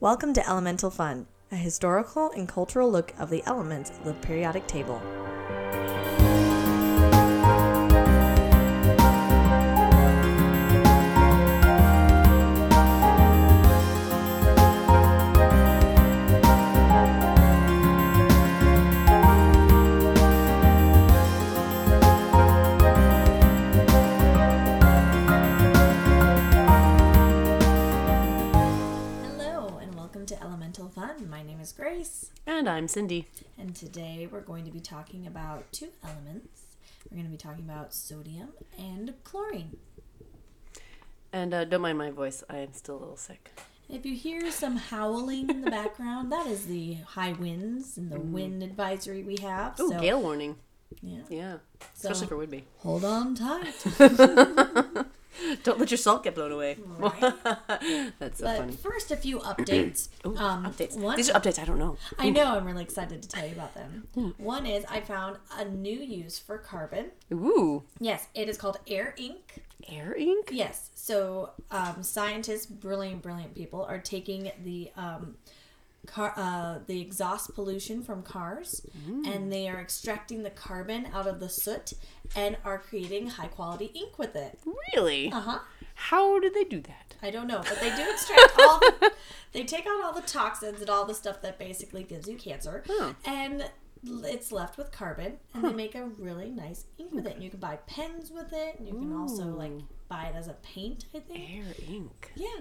Welcome to Elemental Fun, a historical and cultural look of the elements of the periodic table. Fun. My name is Grace, And I'm Cindy. and today we're going to be talking about two elements. We're going to be talking about sodium and chlorine. And uh, don't mind my voice, I am still a little sick. If you hear some howling in the background, that is the high winds and the wind advisory we have. Oh, so, gale warning. yeah, Yeah. So- Especially for Whidbey. hold on tight. Don't let your salt get blown away. Right. That's so But funny. first, a few updates. Ooh, um, updates. One, These are updates I don't know. I know I'm really excited to tell you about them. One is I found a new use for carbon. Ooh. Yes, it is called air ink. Air ink? Yes, so um, scientists, brilliant, brilliant people, are taking the um, car, uh, the exhaust pollution from cars, and they are extracting the carbon out of the soot, and are creating high quality ink with it. Really? Uh huh. How do they do that? I don't know, but they do extract all. The, they take out all the toxins and all the stuff that basically gives you cancer, Huh. and it's left with carbon, and they make a really nice ink with it. And you can buy pens with it, and you can also like buy it as a paint. I think. Air ink. Yeah,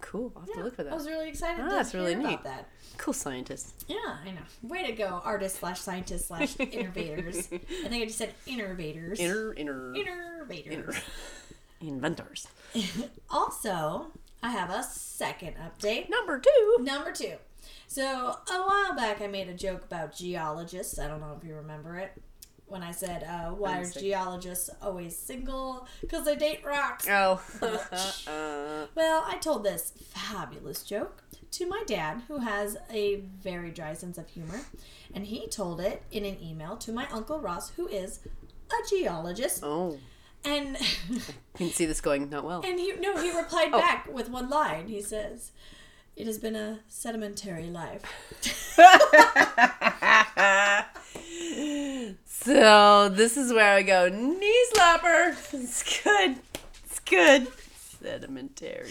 Cool. I'll have to look for that. I was really excited Ah, to that's really neat. that. Cool scientist. Yeah, I know. Way to go, artists slash scientists slash innovators. I think I just said innovators. Inner, inner, Innovators. inner. Inventors. Also, I have a second update. Number two. Number two. So a while back, I made a joke about geologists. I don't know if you remember it. When I said, uh, "Why are geologists always single? Because they date rocks." Oh. Well, I told this fabulous joke to my dad, who has a very dry sense of humor, and he told it in an email to my uncle Ross, who is a geologist, oh. and You can see this going not well. and he no, he replied back with one line. He says, "It has been a sedimentary life." so this is where I go knee slapper. It's good. It's good. Sedimentary.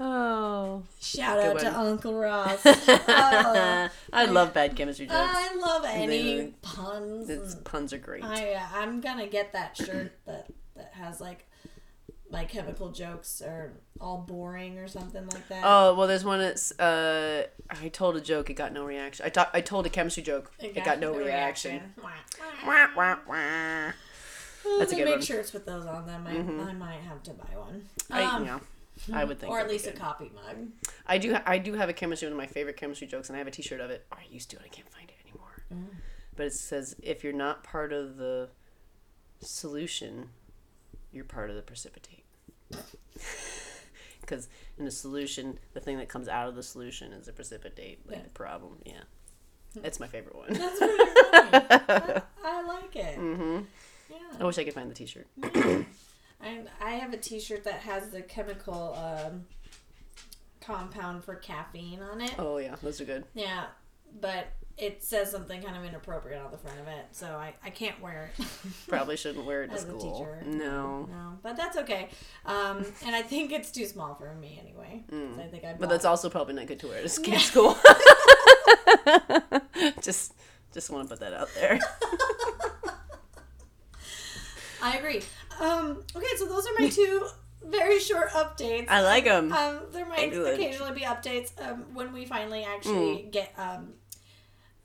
Oh. Shout out to. Uncle Ross. Oh, I love bad chemistry jokes. I love any They- puns. Its puns are great. I uh, I'm gonna get that shirt that that has like my chemical jokes are all boring or something like that. Oh well, there's one that's uh, I told a joke, it got no reaction. I thought I told a chemistry joke, it got, no reaction. Wah, Wah, wah. wah. Well, That's a good make one. Mm-hmm. shirts with those on them. I, I might have to buy one. I, Um, yeah, I would think, or at least a copy mug. I do. I do have a chemistry one of my favorite chemistry jokes, and I have a T-shirt of it. Or I used to. and I can't find it anymore. Mm. But it says, "If you're not part of the solution, you're part of the precipitate." Because in a solution, the thing that comes out of the solution is a precipitate, like Yeah. the problem. Yeah, that's my favorite one. That's funny. I, I like it. Mm-hmm. Yeah. I wish I could find the T-shirt. And I have a T-shirt that has the chemical um, compound for caffeine on it. Oh yeah, those are good. Yeah, but it says something kind of inappropriate on the front of it, so I, I can't wear it. Probably shouldn't wear it to As a teacher. No. no, but that's okay. Um, and I think it's too small for me anyway. 'cause I think I. But that's also probably not good to wear to sk- school. just just want to put that out there. I agree. Um, okay, so those are my two very short updates. I like them. Um, there might Excellent. occasionally be updates um, when we finally actually get um,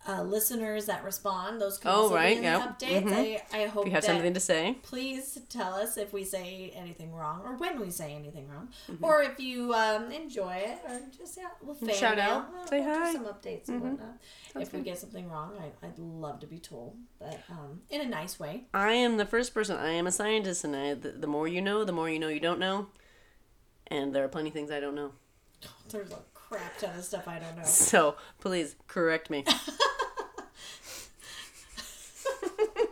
uh, listeners that respond. Those can. Oh, also right, be in the yeah. updates. Mhm. I, I hope If you have something to say, please tell us if we say anything wrong or when we say anything wrong, Mm-hmm. or if you um, enjoy it, or just yeah, we'll fan Shout out. We'll- Say we'll do hi. Mm-hmm. some updates and whatnot. if we get something wrong, I, I'd love to be told, but um, in a nice way. I am the first person. I am a scientist, and I the, the more you know, the more you know you don't know. And there are plenty of things I don't know. There's a crap ton of stuff I don't know. So please correct me.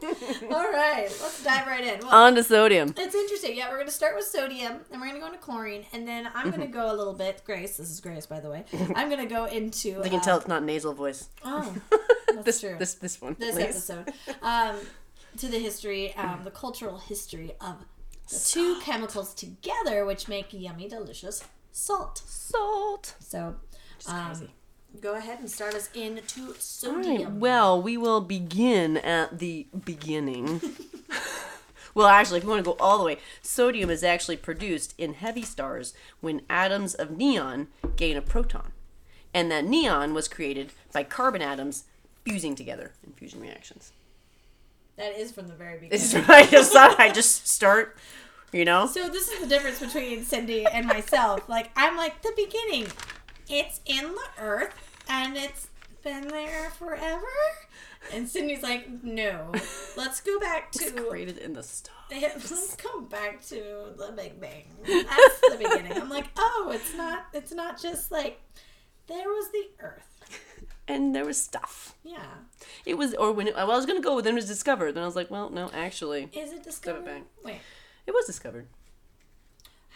All right, let's dive right in. Well, On to sodium. it's interesting. Yeah, we're going to start with sodium, and we're going to go into chlorine, and then I'm going to go a little bit. Grace, this is Grace, by the way. I'm going to go into. You can uh, tell it's not nasal voice. Oh, that's This true. this this one. this please. episode um, to the history, um, the cultural history of the two chemicals together, which make yummy, delicious salt. Salt. So, um, crazy. Go ahead and start us into All right. sodium. Well, we will begin at the beginning. well, actually, if you want to go all the way, sodium is actually produced in heavy stars when atoms of neon gain a proton. And that neon was created by carbon atoms fusing together in fusion reactions. That is from the very beginning. This is I just thought I'd just start, you know? So this is the difference between Cindy and myself. Like I'm like the beginning. It's in the earth and it's been there forever. And Cindy's like, no. Let's go back to Created in the stars. let's go back to the Big Bang. That's the beginning. I'm like, oh, it's not it's not just like there was the earth. And there was stuff. Yeah. It was, or when it, well, I was going to go with when it was discovered. Then I was like, well, no, actually, Is it discovered? Bang. Wait. it was discovered.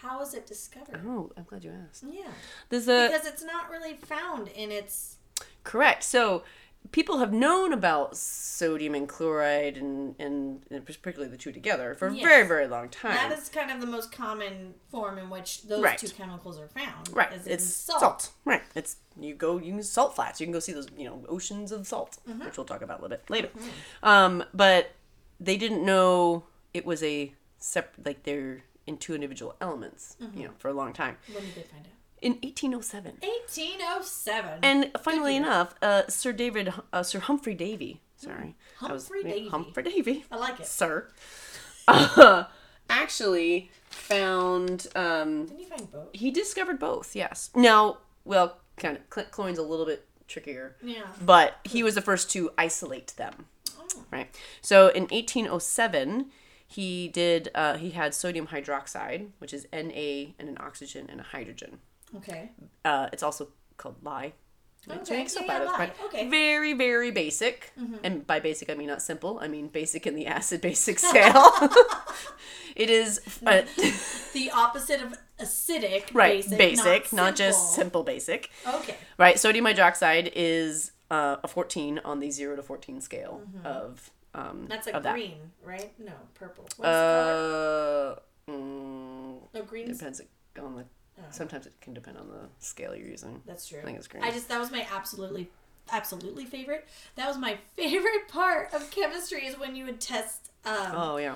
How was it discovered? Oh, I'm glad you asked. Yeah. There's a Because it's not really found in its correct. So people have known about sodium and chloride and and, and particularly the two together for a very very long time. That is kind of the most common form in which those Right. two chemicals are found. right. is It's salt. salt. Right. It's you go you can salt flats. You can go see those you know oceans of salt, Mm-hmm. which we'll talk about a little bit later. Um, but they didn't know it was a separate like they're in two individual elements. Mm-hmm. You know, for a long time. When did they find out? In 1807. 1807. And funnily enough, uh, Sir David, uh, Sir Humphrey Davy, sorry, was- Humphrey Davy. Humphrey Davy, I like it. Sir, uh, actually found um, Didn't you find both? he discovered both. Yes. Now, well, kind of cl- chlorine's a little bit trickier, Yeah. but he was the first to isolate them. Oh. Right. So in 1807, he did. Uh, he had sodium hydroxide, which is Na and an oxygen and a hydrogen. Okay. Uh, it's also called lye. Okay, yeah, yeah, out of it, lye. right? Mm-hmm. Very, very basic. And by basic, I mean not simple. I mean basic in the acid basic scale. it is uh, The opposite of acidic. right Basic. basic, not, not, just simple. basic. Okay. Right. Sodium hydroxide is uh, a 14 on the 0 to 14 scale of um. That's that. green, right? No, purple. What's the color? Uh, mm, No, green's. depends on the. Sometimes it can depend on the scale you're using. That's true. I think it's green. I just that was my absolutely, absolutely favorite. That was my favorite part of chemistry is when you would test, um, oh yeah.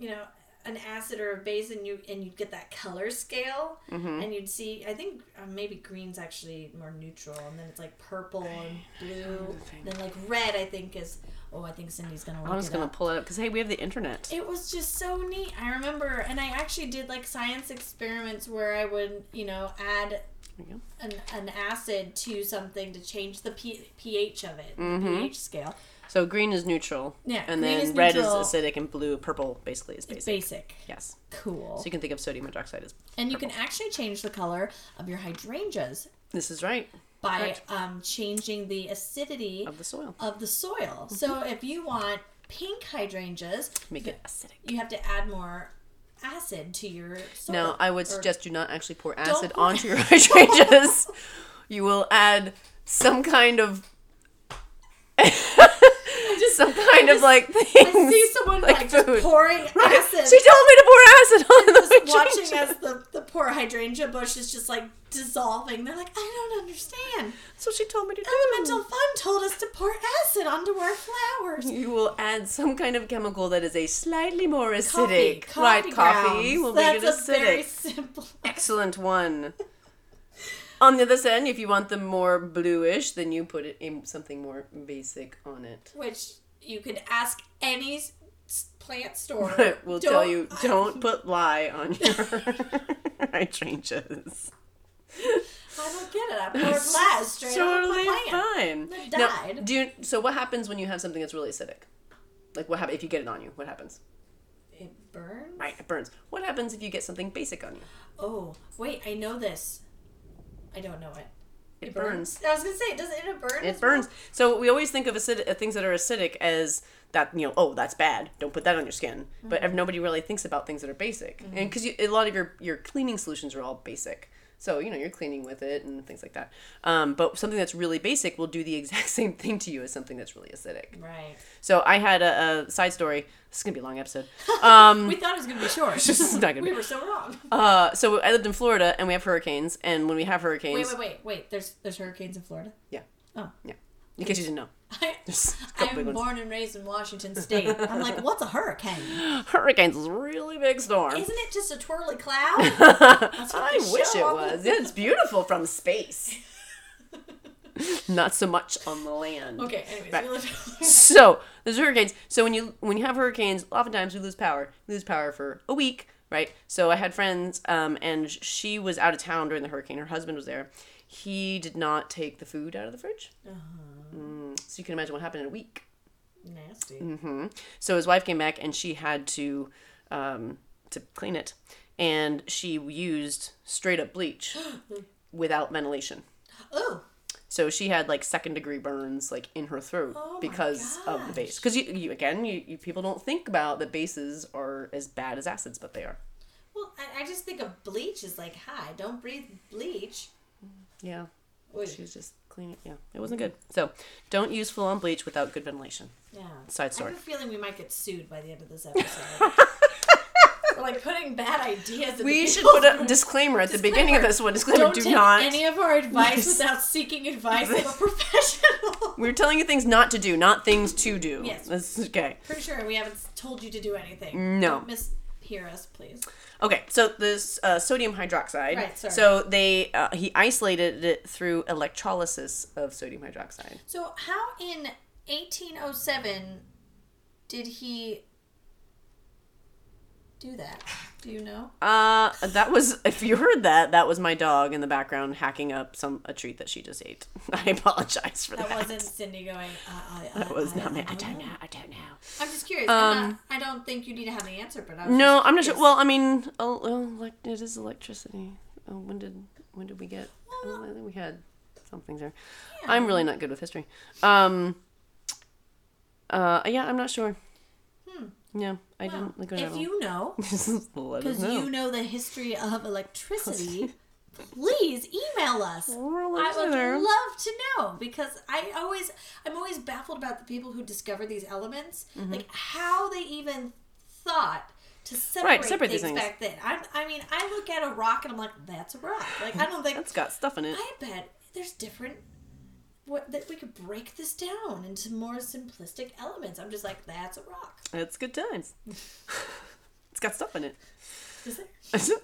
you know, an acid or a base, and you and you'd get that color scale, Mm-hmm. and you'd see. I think uh, maybe green's actually more neutral, and then it's like purple and blue. Then like red, I think is. Oh, I think Cindy's gonna look I'm just it gonna up. pull it up because hey, we have the internet. It was just so neat. I remember, and I actually did like science experiments where I would, you know, add There you go. an, an acid to something to change the P- pH of it, Mm-hmm. the pH scale. So green is neutral. Yeah, And then is red neutral. is acidic and blue, purple basically is basic. Basic. Yes. Cool. So you can think of sodium hydroxide as and you can actually change the color of your hydrangeas this is right by um, changing the acidity of the soil. of the soil. So if you want pink hydrangeas, Make it acidic. you have to add more acid to your soil. Now I would suggest do not actually pour acid pour onto your hydrangeas. you will add some kind of some kind of like things. I see someone like, like just food. pouring acid. She told me to pour acid on the just watching as the, the poor hydrangea bush is just like dissolving. They're like, I don't understand. So she told me to do. Elemental Fun told us to pour acid onto our flowers. You will add some kind of chemical that is a slightly more acidic. Coffee, right, coffee, coffee will That's make it a very acidic. simple. Excellent one. On the other side, if you want them more bluish, then you put it in something more basic on it. Which you could ask any plant store. we'll Don't- tell you don't put lye on your hydrangeas. I don't get it. I poured lye straight totally on the plant. fine. Now, died. do you, so what happens when you have something that's really acidic? Like what happens if you get it on you? What happens? It burns. Right, it burns. What happens if you get something basic on you? Oh wait, I know this. I don't know it. it burns. I was gonna say, does it, it burn? It burns. So we always think of acid- uh, things that are acidic as that you know oh that's bad don't put that on your skin but nobody really thinks about things that are basic and because a lot of your your cleaning solutions are all basic so you know you're cleaning with it and things like that um, but something that's really basic will do the exact same thing to you as something that's really acidic Right. so i had a, a side story this is gonna be a long episode um, We thought it was gonna be short. this is not gonna we be were so wrong. uh, so i lived in florida and we have hurricanes and when we have hurricanes. Wait, wait, wait, wait. There's there's hurricanes in Florida. yeah Oh. yeah in case you didn't know I, There's a couple big I'm born and raised in Washington State. I'm like, what's a hurricane? hurricanes is really big storm Isn't it just a twirly cloud? I wish it was. Yeah, it's beautiful from space. Not so much on the land. Okay. Anyways, Right. live- So there's hurricanes. So when you when you have hurricanes, oftentimes we lose power. We lose power for a week, right? So I had friends, um, and she was out of town during the hurricane. Her husband was there. He did not take the food out of the fridge. Mm, so you can imagine what happened in a week. Nasty. hmm So his wife came back and she had to um, to clean it, and she used straight up bleach without ventilation. Oh, So she had like second degree burns like in her throat Oh because of the base. Because you, you again, you, you people don't think about that bases are as bad as acids, but they are. well, I, I just think of bleach as like, hi, don't breathe bleach. Yeah, Wait, she was just cleaning. Yeah, it wasn't good. So don't use full on bleach without good ventilation. yeah. Side story. I have a feeling we might get sued by the end of this episode. We're like putting bad ideas. In We the should put a disclaimer at the beginning of this one. Disclaimer: Don't Do take not. any of our advice Yes. without seeking advice of a professional. We're telling you things not to do, not things to do. Yes. That's okay. Pretty sure we haven't told you to do anything. No. Don't mishear us, please. Okay, so this uh, sodium hydroxide. Right, sorry. So they uh, he isolated it through electrolysis of sodium hydroxide. So, how in 1807 did he do that? Do you know? Uh, that was if you heard that, that was my dog in the background hacking up some a treat that she just ate. I apologize for that. That wasn't Cindy going. Uh, I, I, That was I, not me. I, don't know. I don't know. I'm just curious. I'm not, I don't think you need to have the answer, but I was No, I'm not sure. Well, I mean, oh, well, like it is electricity. Oh, when did when did we get? Oh, I think we had something there. I'm really not good with history. Um. Uh, yeah, I'm not sure. Yeah, I Well, didn't look it if you know, because you know the history of electricity, please email us. I would love to know because I always I'm always baffled about the people who discover these elements, Mm-hmm. like how they even thought to separate, separate things, things. back then. I, I mean, I look at a rock and I'm like, that's a rock. Like I don't think That's got stuff in it. I bet there's different. What that we could break this down into more simplistic elements. I'm just like, that's a rock. It's good times. it's got stuff in it. Is there?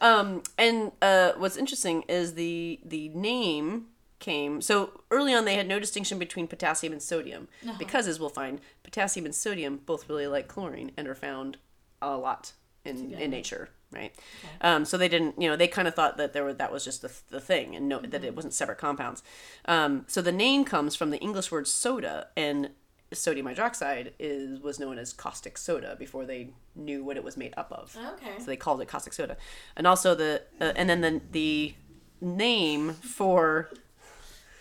um, and uh, what's interesting is the the name came so early on they had no distinction between potassium and sodium because as we'll find potassium and sodium both really like chlorine and are found a lot in, in nature right? Um, so they didn't you know they kind of thought that there were that was just the, the thing and no that it wasn't separate compounds. Um, so the name comes from the english word soda and sodium hydroxide is was known as caustic soda before they knew what it was made up of. Okay. so they called it caustic soda. And also the uh, and then the the name for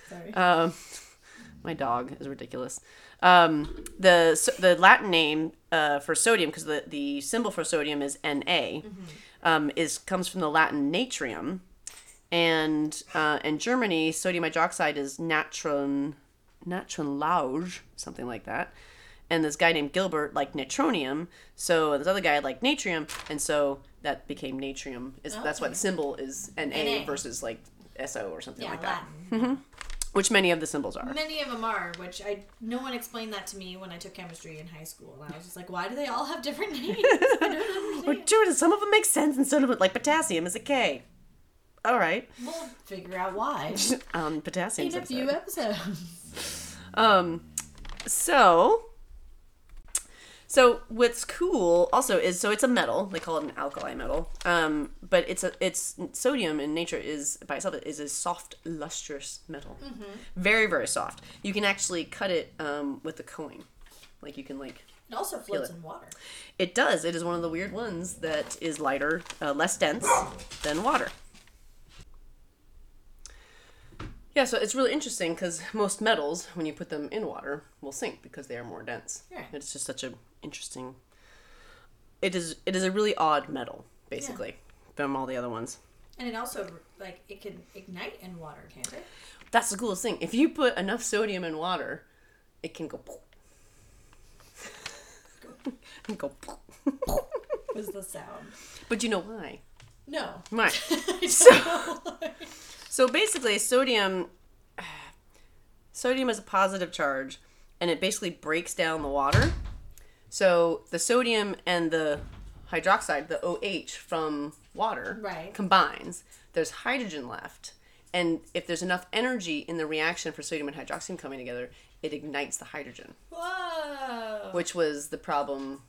Sorry. um my dog is ridiculous um the the latin name uh for sodium because the the symbol for sodium is na um is comes from the latin natrium and uh in germany sodium hydroxide is natron natron lauge something like that and this guy named Gilbert liked natronium, so this other guy liked natrium, and so that became natrium. Is that's why the symbol is Na, Na. versus like SO or something yeah, like that, Latin. Which many of the symbols are. Many of them are, which I no one explained that to me when I took chemistry in high school, and I was just like, why do they all have different names? I don't Or understand. dude, some of them make sense instead of it like potassium is a K. All right, We'll figure out why um, potassium. in a few episodes. Um, so, so what's cool also is so it's a metal. They call it an alkali metal. Um, but it's a it's sodium in nature is by itself is a soft, lustrous metal. Very very soft. You can actually cut it um, with a coin. Like you can like It also floats it. in water. it does. It is one of the weird ones that is lighter, uh, less dense than water. Yeah, so it's really interesting because most metals, when you put them in water, will sink because they are more dense. Right. It's just such a interesting. It is. It is a really odd metal, basically, from all the other ones. And it also like it can ignite in water, can't it? That's the coolest thing. If you put enough sodium in water, it can go. and go. Was the sound? But you know why? No. I So-. So basically, sodium sodium is a positive charge, and it basically breaks down the water. So the sodium and the hydroxide, the OH from water, Right. combines. There's hydrogen left, and if there's enough energy in the reaction for sodium and hydroxide coming together, it ignites the hydrogen, Whoa. which was the problem.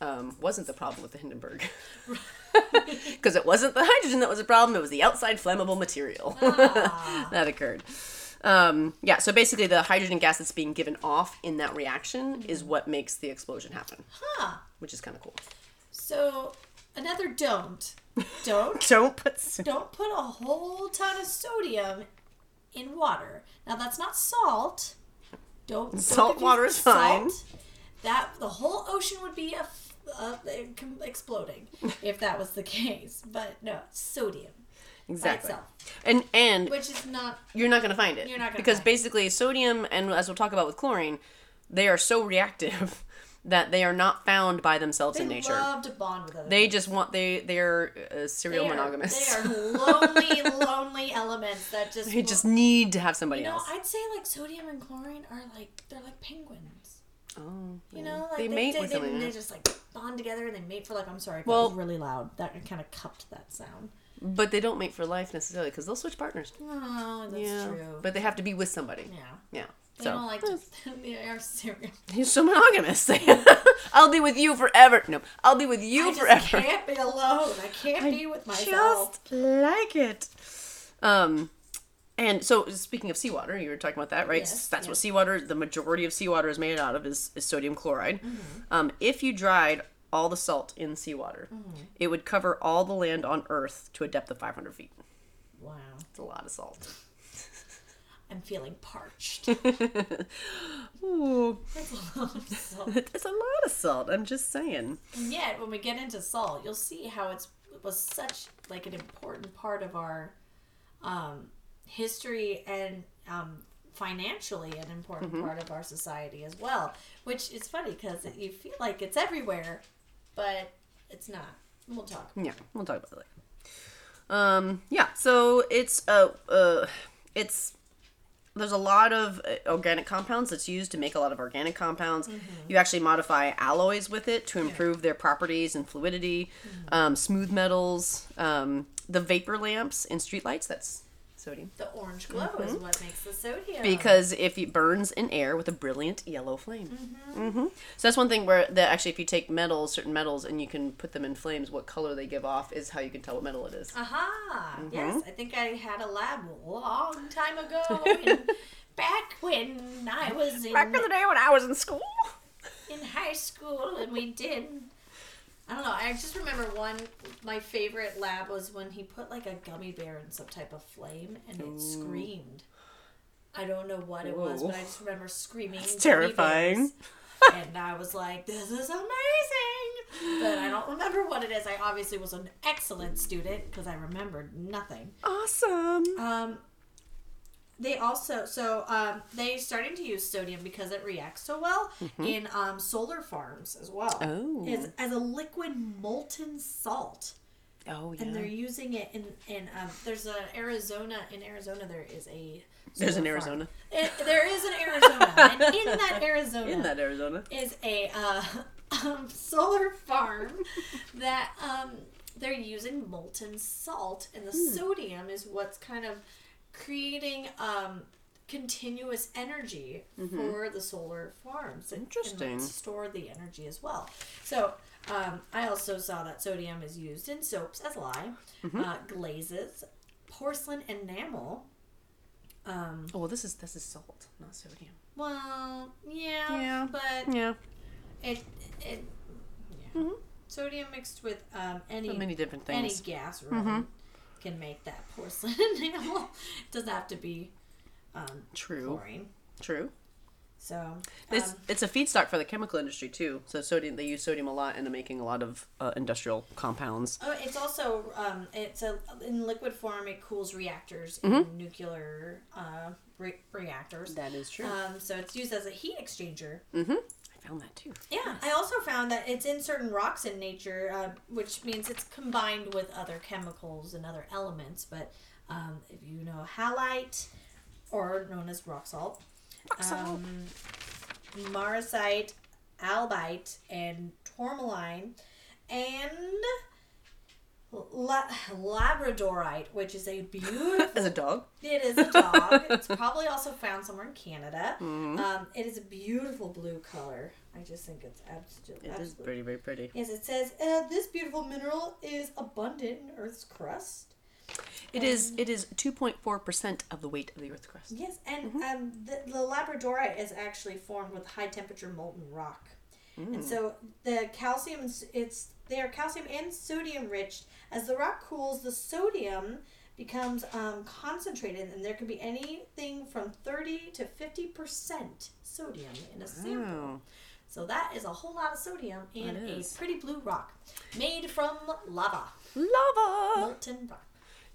Um, wasn't the problem with the Hindenburg. Because it wasn't the hydrogen that was a problem, it was the outside flammable material that occurred. Um, yeah, so basically, the hydrogen gas that's being given off in that reaction is what makes the explosion happen, Huh. which is kind of cool. So another don't. Don't Don't put. don't put a whole ton of sodium in water. Now that's not salt. Don't don't Salt water with is fine. That the whole ocean would be a, a- exploding if that was the case. But no, sodium Exactly. And and which is not you're not going to find it. You're not gonna because find it. basically sodium and as we'll talk about with chlorine, they are so reactive that they are not found by themselves they in nature. They love to bond with other. they just want they they're uh, serial They are- monogamous. They are lonely, lonely elements that just They just need to have somebody You know, else. I'd say like sodium and chlorine are like they're like penguins. oh, You know, like they, they, mate they, with they, something. they just like bond together and they mate for like I'm sorry, Well- that was really loud. That kind of cupped that sound. But they don't mate for life necessarily because they'll switch partners. Oh, that's yeah, true. but they have to be with somebody. yeah, Yeah. they So don't like to. they are serious. he's so monogamous. I'll be with you forever. No, I'll be with you forever. I can't be alone. I can't be with myself. Just like it. Um, and so speaking of seawater, you were talking about that, right? Yes, That's what seawater, the majority of seawater is made out of is, is sodium chloride. Mm-hmm. Um, if you dried all the salt in seawater, Mm-hmm. it would cover all the land on Earth to a depth of 500 feet. Wow, It's a lot of salt. I'm feeling parched. Ooh, That's a lot of salt. it's a lot of salt. I'm just saying. And yet, when we get into salt, you'll see how it's it was such like an important part of our um, history and um, financially an important Mm-hmm. part of our society as well. Which is funny because you feel like it's everywhere, but it's not. We'll talk. Yeah, we'll talk about it later. Um, yeah, so it's uh, uh, it's there's a lot of uh, organic compounds that's used to make a lot of organic compounds. You actually modify alloys with it to improve their properties and fluidity. Um, smooth metals, um, the vapor lamps in streetlights. That's sodium The orange glow is what makes the sodium. Mm-hmm. because if it burns in air with a brilliant yellow flame. hmm So that's one thing where that actually, if you take metals, certain metals, and you can put them in flames, what color they give off is how you can tell what metal it is. Aha! Mm-hmm. Yes, I think I had a lab a long time ago. back when I was in Back in the day when I was in school. in high school and we did I don't know, I just remember one my favorite lab was when he put like a gummy bear in some type of flame and it screamed. I don't know what it was, but I just remember screaming. It's gummy terrifying. bears. and I was like, This is amazing But I don't remember what it is. I obviously was an excellent student because I remembered nothing. Awesome. Um, they also so um, they starting to use sodium because it reacts so well in um, solar farms as well. Oh. as, as a liquid molten salt, Oh yeah. and they're using it in in um, there's a Arizona in Arizona there is a There's an farm. Arizona. It, there is an Arizona, and in that Arizona In that Arizona. is a uh, um, solar farm that um, they're using molten salt, and the Hmm. sodium is what's kind of creating um, continuous energy for the solar farms. and- and, Mm-hmm. Interesting. store the energy as well. So. Um, I also saw that sodium is used in soaps as lye, Mm-hmm. uh, glazes, porcelain enamel. Um, Oh well, this is this is salt, not sodium. well, yeah, Yeah. but Yeah. it it yeah. Mhm. Sodium mixed with um, any So many different things, any gas really can make that porcelain enamel. It doesn't have to be um, True. chlorine. True. So um, It's it's a feedstock for the chemical industry too. So sodium they use sodium a lot into making a lot of uh, industrial compounds. oh, it's also um, it's a in liquid form. It cools reactors Mm-hmm. in nuclear uh, re- reactors. That is true. Um, so it's used as a heat exchanger. mm-hmm. I found that too. Yeah, I also found that it's in certain rocks in nature, uh, which means it's combined with other chemicals and other elements. But um, if you know halite, or known as rock salt, um, marasite, albite, and tourmaline, and la- labradorite, which is a beautiful As a dog. it is a dog. it's probably also found somewhere in Canada. Um, it is a beautiful blue color. I just think it's absolutely. It is pretty very pretty. Yes, it says uh, this beautiful mineral is abundant in Earth's crust. It is it is two point four percent of the weight of the Earth's crust. Yes, and um, the, the labradorite is actually formed with high temperature molten rock, and so the calcium it's they are calcium and sodium rich. As the rock cools, the sodium becomes um, concentrated, and there can be anything from thirty to fifty percent sodium in a sample. So that is a whole lot of sodium in a pretty blue rock made from lava, Lava. molten rock.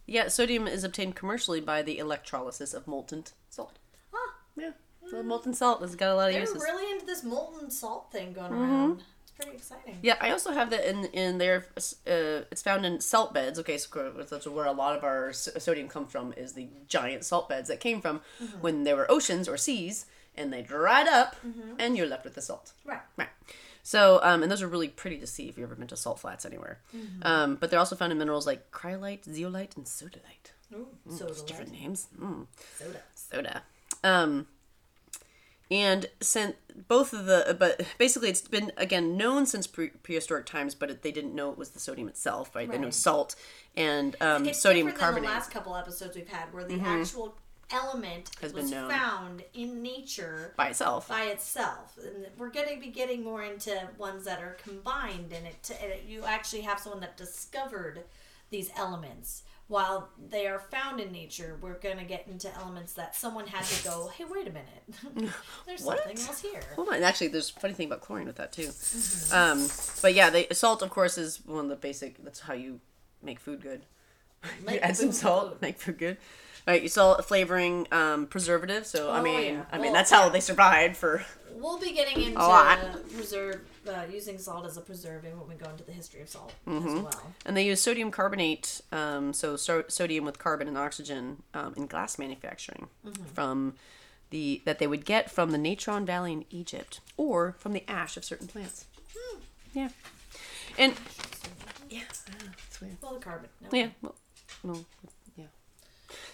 Yeah, sodium is obtained commercially by the electrolysis of molten salt. Ah, Yeah. So molten salt has got a lot of they're uses. really into this molten salt thing going Mm-hmm. around. It's pretty exciting. Yeah, I also have that in in there. Uh, it's found in salt beds. Okay, so that's where a lot of our sodium comes from. Is the giant salt beds that came from Mm-hmm. when there were oceans or seas, and they dried up, Mm-hmm. and you're left with the salt. Right. Right. So, um, and those are really pretty to see if you've ever been to salt flats anywhere. Mm-hmm. Um, but they're also found in minerals like cryolite, zeolite, and sodalite. Ooh, soda. It's different names. Mm Soda. soda. Um, and since both of the, but basically it's been again known since pre- prehistoric times, but it, they didn't know it was the sodium itself, right? They know salt and um, It's sodium carbonate. than the last couple episodes we've had, where the actual element Has been was known. found in nature by itself. by itself. And we're going to be getting more into ones that are combined, and it, and it you actually have someone that discovered these elements. While they are found in nature, we're going to get into elements that someone had to go, hey, wait a minute. There's What? something else here. Hold on, actually, there's a funny thing about chlorine with that too. Mm-hmm. Um, but yeah, they, salt, of course, is one of the basic. That's how you make food good. you add some salt, good. make food good. Right, you salt flavoring, um, preservative. So I Oh, mean, yeah. I mean Well, that's how yeah. they survived for. We'll be getting into lot. preserve uh, using salt as a preservative when we go into the history of salt Mm-hmm. as well. And they use sodium carbonate, um, so, so sodium with carbon and oxygen um, in glass manufacturing from the that they would get from the Natron Valley in Egypt or from the ash of certain plants. Yeah, and yeah, it's weird. Well, the carbon. No. Yeah, well, no, yeah.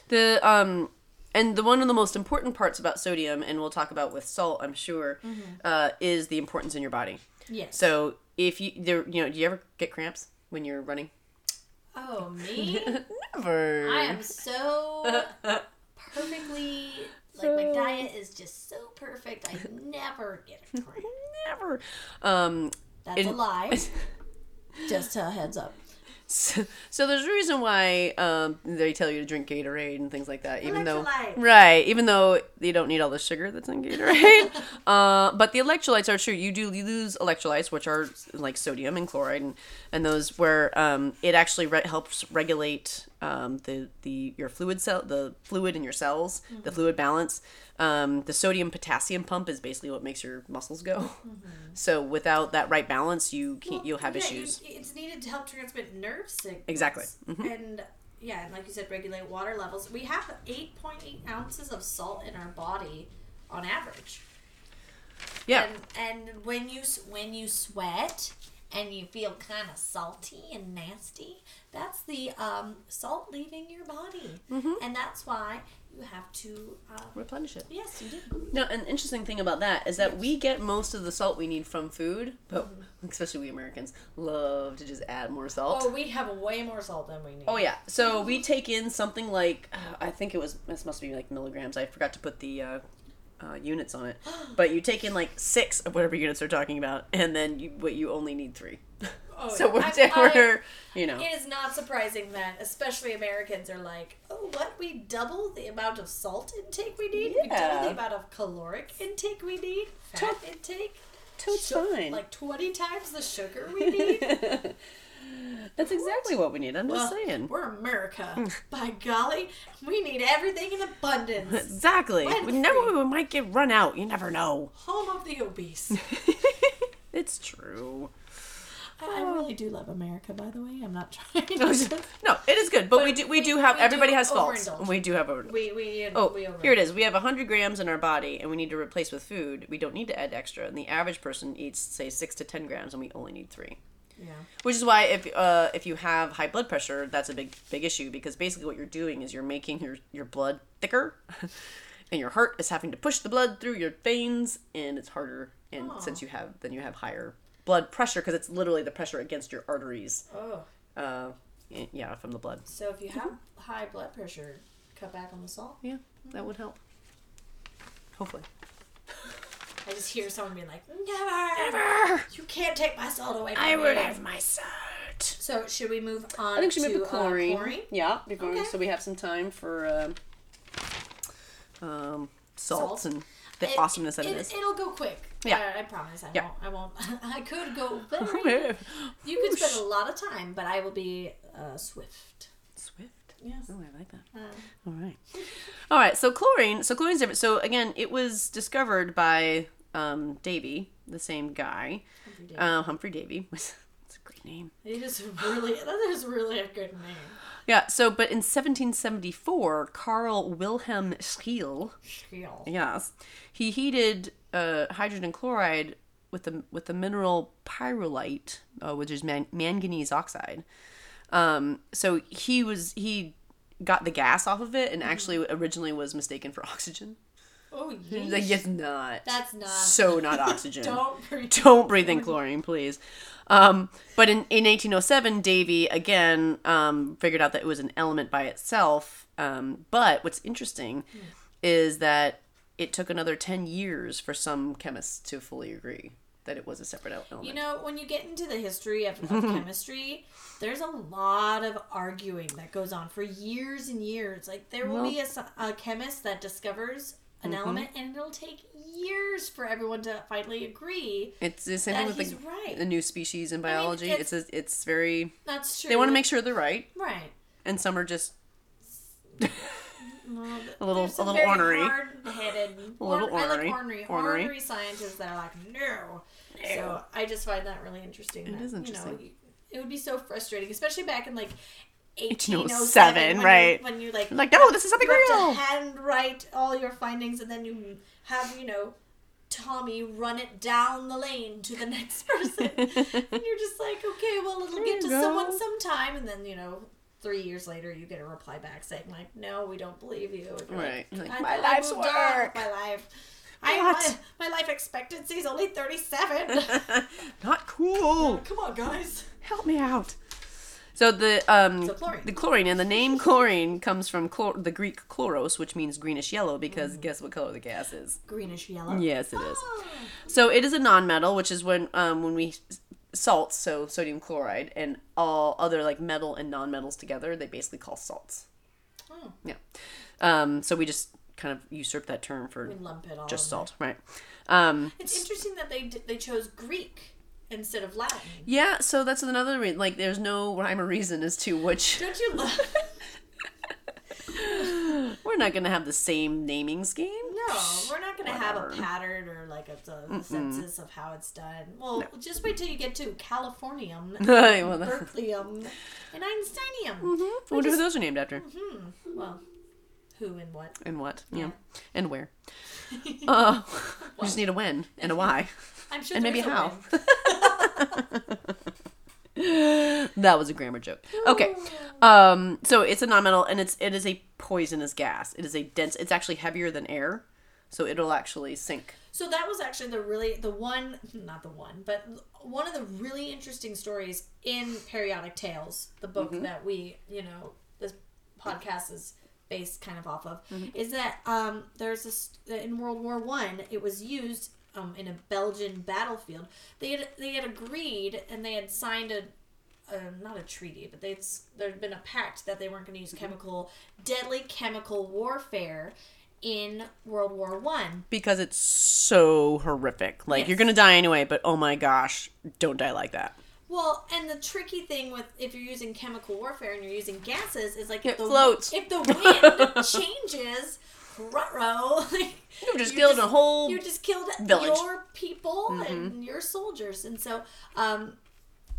The um, and the one of the most important parts about sodium, and we'll talk about with salt, I'm sure, uh, is the importance in your body. Yes. So if you there, you know, do you ever get cramps when you're running? oh, me? Never. I am so perfectly like my diet is just so perfect. I never get a cramp. Never. Um, That's a lie. Just a heads up. So, so there's a reason why um, they tell you to drink Gatorade and things like that, even though right, even though you don't need all the sugar that's in Gatorade. uh, but the electrolytes are true. You do you lose electrolytes, which are like sodium and chloride, and, and those where um, it actually re- helps regulate um, the the your fluid cell, the fluid in your cells, the fluid balance. Um, the sodium potassium pump is basically what makes your muscles go. So without that right balance, you can't. you'll have Yeah, issues. it's needed to help transmit nerve signals. Exactly. Mhm. And yeah, and like you said, regulate water levels. We have 8.8 ounces of salt in our body on average. Yeah. And and when you when you sweat and you feel kind of salty and nasty, that's the um, salt leaving your body, Mm-hmm. and that's why you have to. Uh, Replenish it. yes, you do. Now, an interesting thing about that is that we get most of the salt we need from food, but Mm-hmm. especially we Americans love to just add more salt. Oh, we have way more salt than we need. Oh yeah, so we take in something like uh, I think it was this must be like milligrams. I forgot to put the uh, uh, units on it, but you take in like six of whatever units they're talking about, and then you but you only need three. Oh, so we're, I- I- we're you know It is not surprising that, especially Americans, are like, "Oh, what? We double the amount of salt intake we need. We double the amount of caloric intake we need. Fat To- intake. totes Su- fine. Like twenty times the sugar we need. That's exactly what we need. I'm just saying. We're America. By golly, we need everything in abundance. Exactly. When We never we might get run out. You never know. Home of the obese. it's true. I, really do love America, by the way. I'm not trying No, it is good, but, we do we do have we everybody do has faults. overindulge. We do have over. We we Oh, we here it is. We have 100 grams in our body, and we need to replace with food. We don't need to add extra, and the average person eats, say, six to 10 grams, and we only need three. Yeah. Which is why if uh, if you have high blood pressure, that's a big big issue because basically what you're doing is you're making your your blood thicker, and your heart is having to push the blood through your veins, and it's harder. And since you have then you have higher blood pressure because it's literally the pressure against your arteries. Oh. Uh, yeah, from the blood. So if you have high blood pressure, cut back on the salt. Yeah, that would help. Hopefully. I just hear someone being like, "Never, never! you can't take my salt away from me." I would have my salt. So should we move on? I think she to moved to chlorine. Uh, chlorine? Yeah, before, Okay. so we have some time for uh, um, salts Salt. and the It- awesomeness that it it, is. It'll go quick. Yeah. I, I promise. I Yeah. won't. I won't. I could go very. You could spend a lot of time, but I will be uh, swift. Swift. Yes. Oh, I like that. Uh, All right. All right. So chlorine. So chlorine's different. So again, it was discovered by um, Davy, the same guy, Humphrey Davy. uh, Humphrey Davy. It's a great name. it is really. That is really a good name. Yeah. So, but in 1774, Carl Wilhelm Scheele, Shield. yes, he heated uh, hydrogen chloride with the with the mineral pyrolusite, uh, which is man- manganese oxide. Um, so he was he got the gas off of it, and actually originally was mistaken for oxygen. Oh, He's yeesh. like, it's not. That's not. so not oxygen. Don't breathe. Don't breathe in chlorine, please. Um, but in, in 1807, Davy again um, figured out that it was an element by itself. Um, but what's interesting is that it took another 10 years for some chemists to fully agree that it was a separate element. You know, when you get into the history of, of chemistry, there's a lot of arguing that goes on for years and years. Like there will Well- be a, a chemist that discovers an mm-hmm. element, and it'll take years for everyone to finally agree. it's the same thing with the, right. the new species in biology. it's- it's a, it's very That's true. they want to make sure they're right, right. and some are just Well, A little- a little ornery. hard-headed, A little I like ornery. ornery, Ornery. ornery scientists that are like no. So I just find that really interesting. It is You interesting. know, it would be so frustrating, especially back in like 1807, 1807, when right. You, when you like like, no, this is something you have real. to handwrite all your findings, and then you have you know. Tommy run it down the lane to the next person. and you're just like, okay, well, it'll There get to go. someone sometime. And then, you know, three years later, you get a reply back saying, like, no, we don't believe you. And you're Right. Like, Like, my life's moved on work. My life. I, What? my, my life expectancy is only 37. Not cool. Come on, guys. Help me out. So the um So chlorine. the chlorine and the name chlorine comes from chlor- the Greek chloros, which means greenish yellow. Because guess what color the gas is? Greenish yellow. Yes, it is. Oh. So it is a nonmetal, which is when um when we salts, so sodium chloride and all other like metal and nonmetals together, they basically call salts. Oh. Yeah. Um. So we just kind of usurp that term for We lump it all just salt, right? Um. It's interesting that they d- they chose Greek instead of Latin. Yeah. So that's another reason. Like, there's no rhyme or reason as to which. Don't you love? We're not gonna have the same naming scheme. No, we're not going to have a pattern or like a, a census of how it's done. Well, just wait till you get to Californium, well, Berkelium, and Einsteinium. I wonder who those are named after. Well, who and what? And what? Yeah. Yeah. And where? Uh, we just need a when and a why. I'm sure And maybe how. That was a grammar joke. Okay. Um, so it's a nonmetal and it's it is a poisonous gas. It is a dense it's actually heavier than air. So it'll actually sink. So that was actually the really the one, not the one, but one of the really interesting stories in Periodic Tales, the book Mm-hmm. that we, you know, this podcast is based kind of off of, Mm-hmm. is that um, there's this in World War One. It was used um, in a Belgian battlefield. They had they had agreed and they had signed a. Uh, not a treaty, but they'd there had been a pact that they weren't going to use chemical, deadly chemical warfare in World War One. Because it's so horrific. Like Yes. you're gonna die anyway, but oh my gosh, don't die like that. Well, and the tricky thing with if you're using chemical warfare and you're using gases is like It if the floats. if the wind changes, ruh-roh, like, You just you killed a whole you just killed village. Mm-hmm. your people and your soldiers, and so um,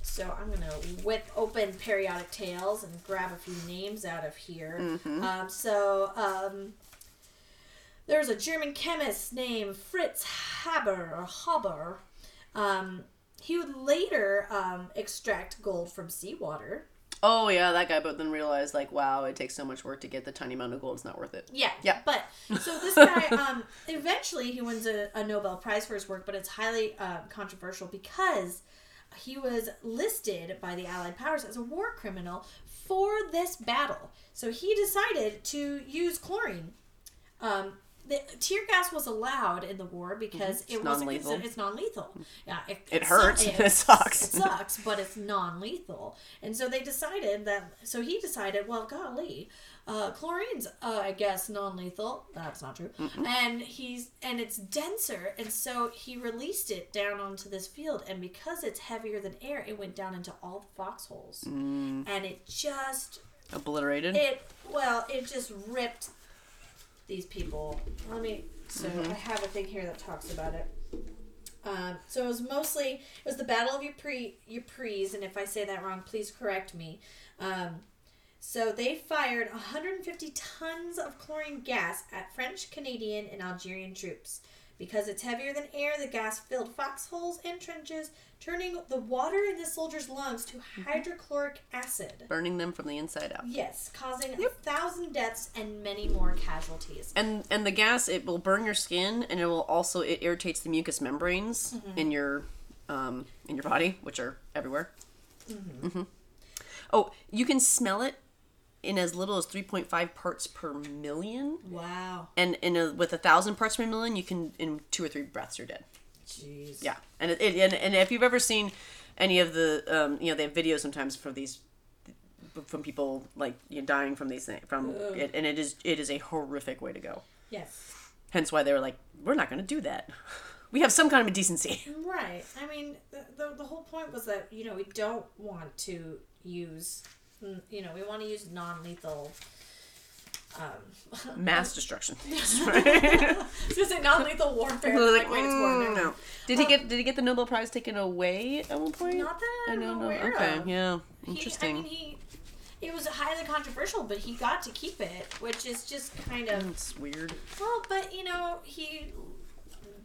so I'm gonna whip open periodic tales and grab a few names out of here. Mm-hmm. Um, so um, there's a German chemist named Fritz Haber or Haber. Um, he would later um, extract gold from seawater. Oh yeah, that guy. But then realized like, wow, it takes so much work to get the tiny amount of gold. It's not worth it. Yeah. Yeah. But so this guy, um, eventually he wins a, a Nobel Prize for his work, but it's highly uh, controversial because he was listed by the Allied powers as a war criminal for this battle. So he decided to use chlorine. Um, the tear gas was allowed in the war because it wasn't non-lethal. considered, it's non-lethal. Yeah, it, It su- hurts. It sucks. It sucks, but it's non-lethal. And so they decided that. So he decided, well, golly, uh, chlorine's, uh, I guess, non-lethal. That's not true. And he's and it's denser, and so he released it down onto this field. And because it's heavier than air, it went down into all the foxholes, Mm. and it just Obliterated. it well, it just ripped these people. Let me. So I have a thing here that talks about it. Um, so it was mostly it was the Battle of Ypres, Ypres, and if I say that wrong, please correct me. Um, so they fired 150 tons of chlorine gas at French, Canadian, and Algerian troops. Because it's heavier than air, the gas filled foxholes and trenches, turning the water in the soldiers' lungs to hydrochloric acid. Burning them from the inside out. Yes, causing a thousand deaths and many more casualties. And and the gas it will burn your skin and it will also it irritates the mucous membranes Mm-hmm. in your um in your body, which are everywhere. Mm-hmm. hmm Oh, you can smell it in as little as 3.5 parts per million. Wow. And in a, with a thousand parts per million, you can in two or three breaths you're dead. Jeez. Yeah, and it, it and, and if you've ever seen any of the um, you know they have videos sometimes for these from people like you know, dying from these things from it, and it is it is a horrific way to go. Yes. Hence why they were like, we're not going to do that. We have some kind of a decency. Right. I mean, the, the, the whole point was that, you know, we don't want to use, you know, we want to use non lethal. Um, Mass destruction. I was gonna non-lethal warfare. Like, like, wait, mm, no. Did he get did he get the Nobel Prize taken away at one point? Not that I don't know. Okay, of. yeah, He- interesting. I mean, he. It was highly controversial, but he got to keep it, which is just kind of it's weird. well. But you know, he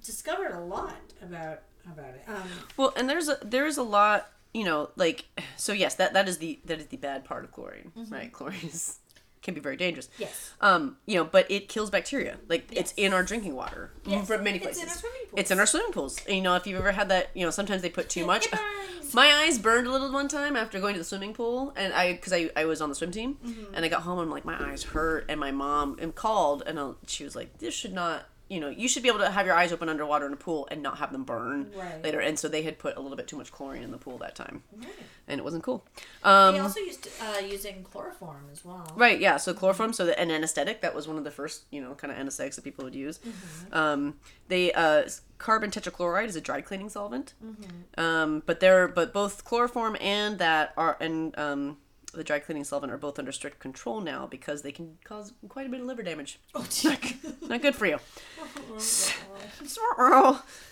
discovered a lot about about it. Um, Well, and there's a there's a lot, you know, like so. Yes, that that is the that is the bad part of chlorine, Mm-hmm. right? Chlorine is, can be very dangerous. yes. Um, you know, but it kills bacteria. Like it's in our drinking water Yes, from many it's places. in our swimming It's in our swimming pools. And, you know, if you've ever had that, you know, sometimes they put too much. My eyes burned a little one time after going to the swimming pool, and I because I, I was on the swim team, Mm-hmm. and I got home and I'm like my eyes hurt, and my mom and called, and uh, she was like, this should not. You know, you should be able to have your eyes open underwater in a pool and not have them burn Right. later. And so they had put a little bit too much chlorine in the pool that time, Right. and it wasn't cool. Um, They also used uh, using chloroform as well. Right, yeah. So chloroform, so the, an anesthetic, that was one of the first, you know, kind of anesthetics that people would use. Mm-hmm. Um, they uh, carbon tetrachloride is a dry cleaning solvent. Mm-hmm. Um, but they're but both chloroform and that are and um, the dry cleaning solvent are both under strict control now because they can cause quite a bit of liver damage. Oh, Not good for you.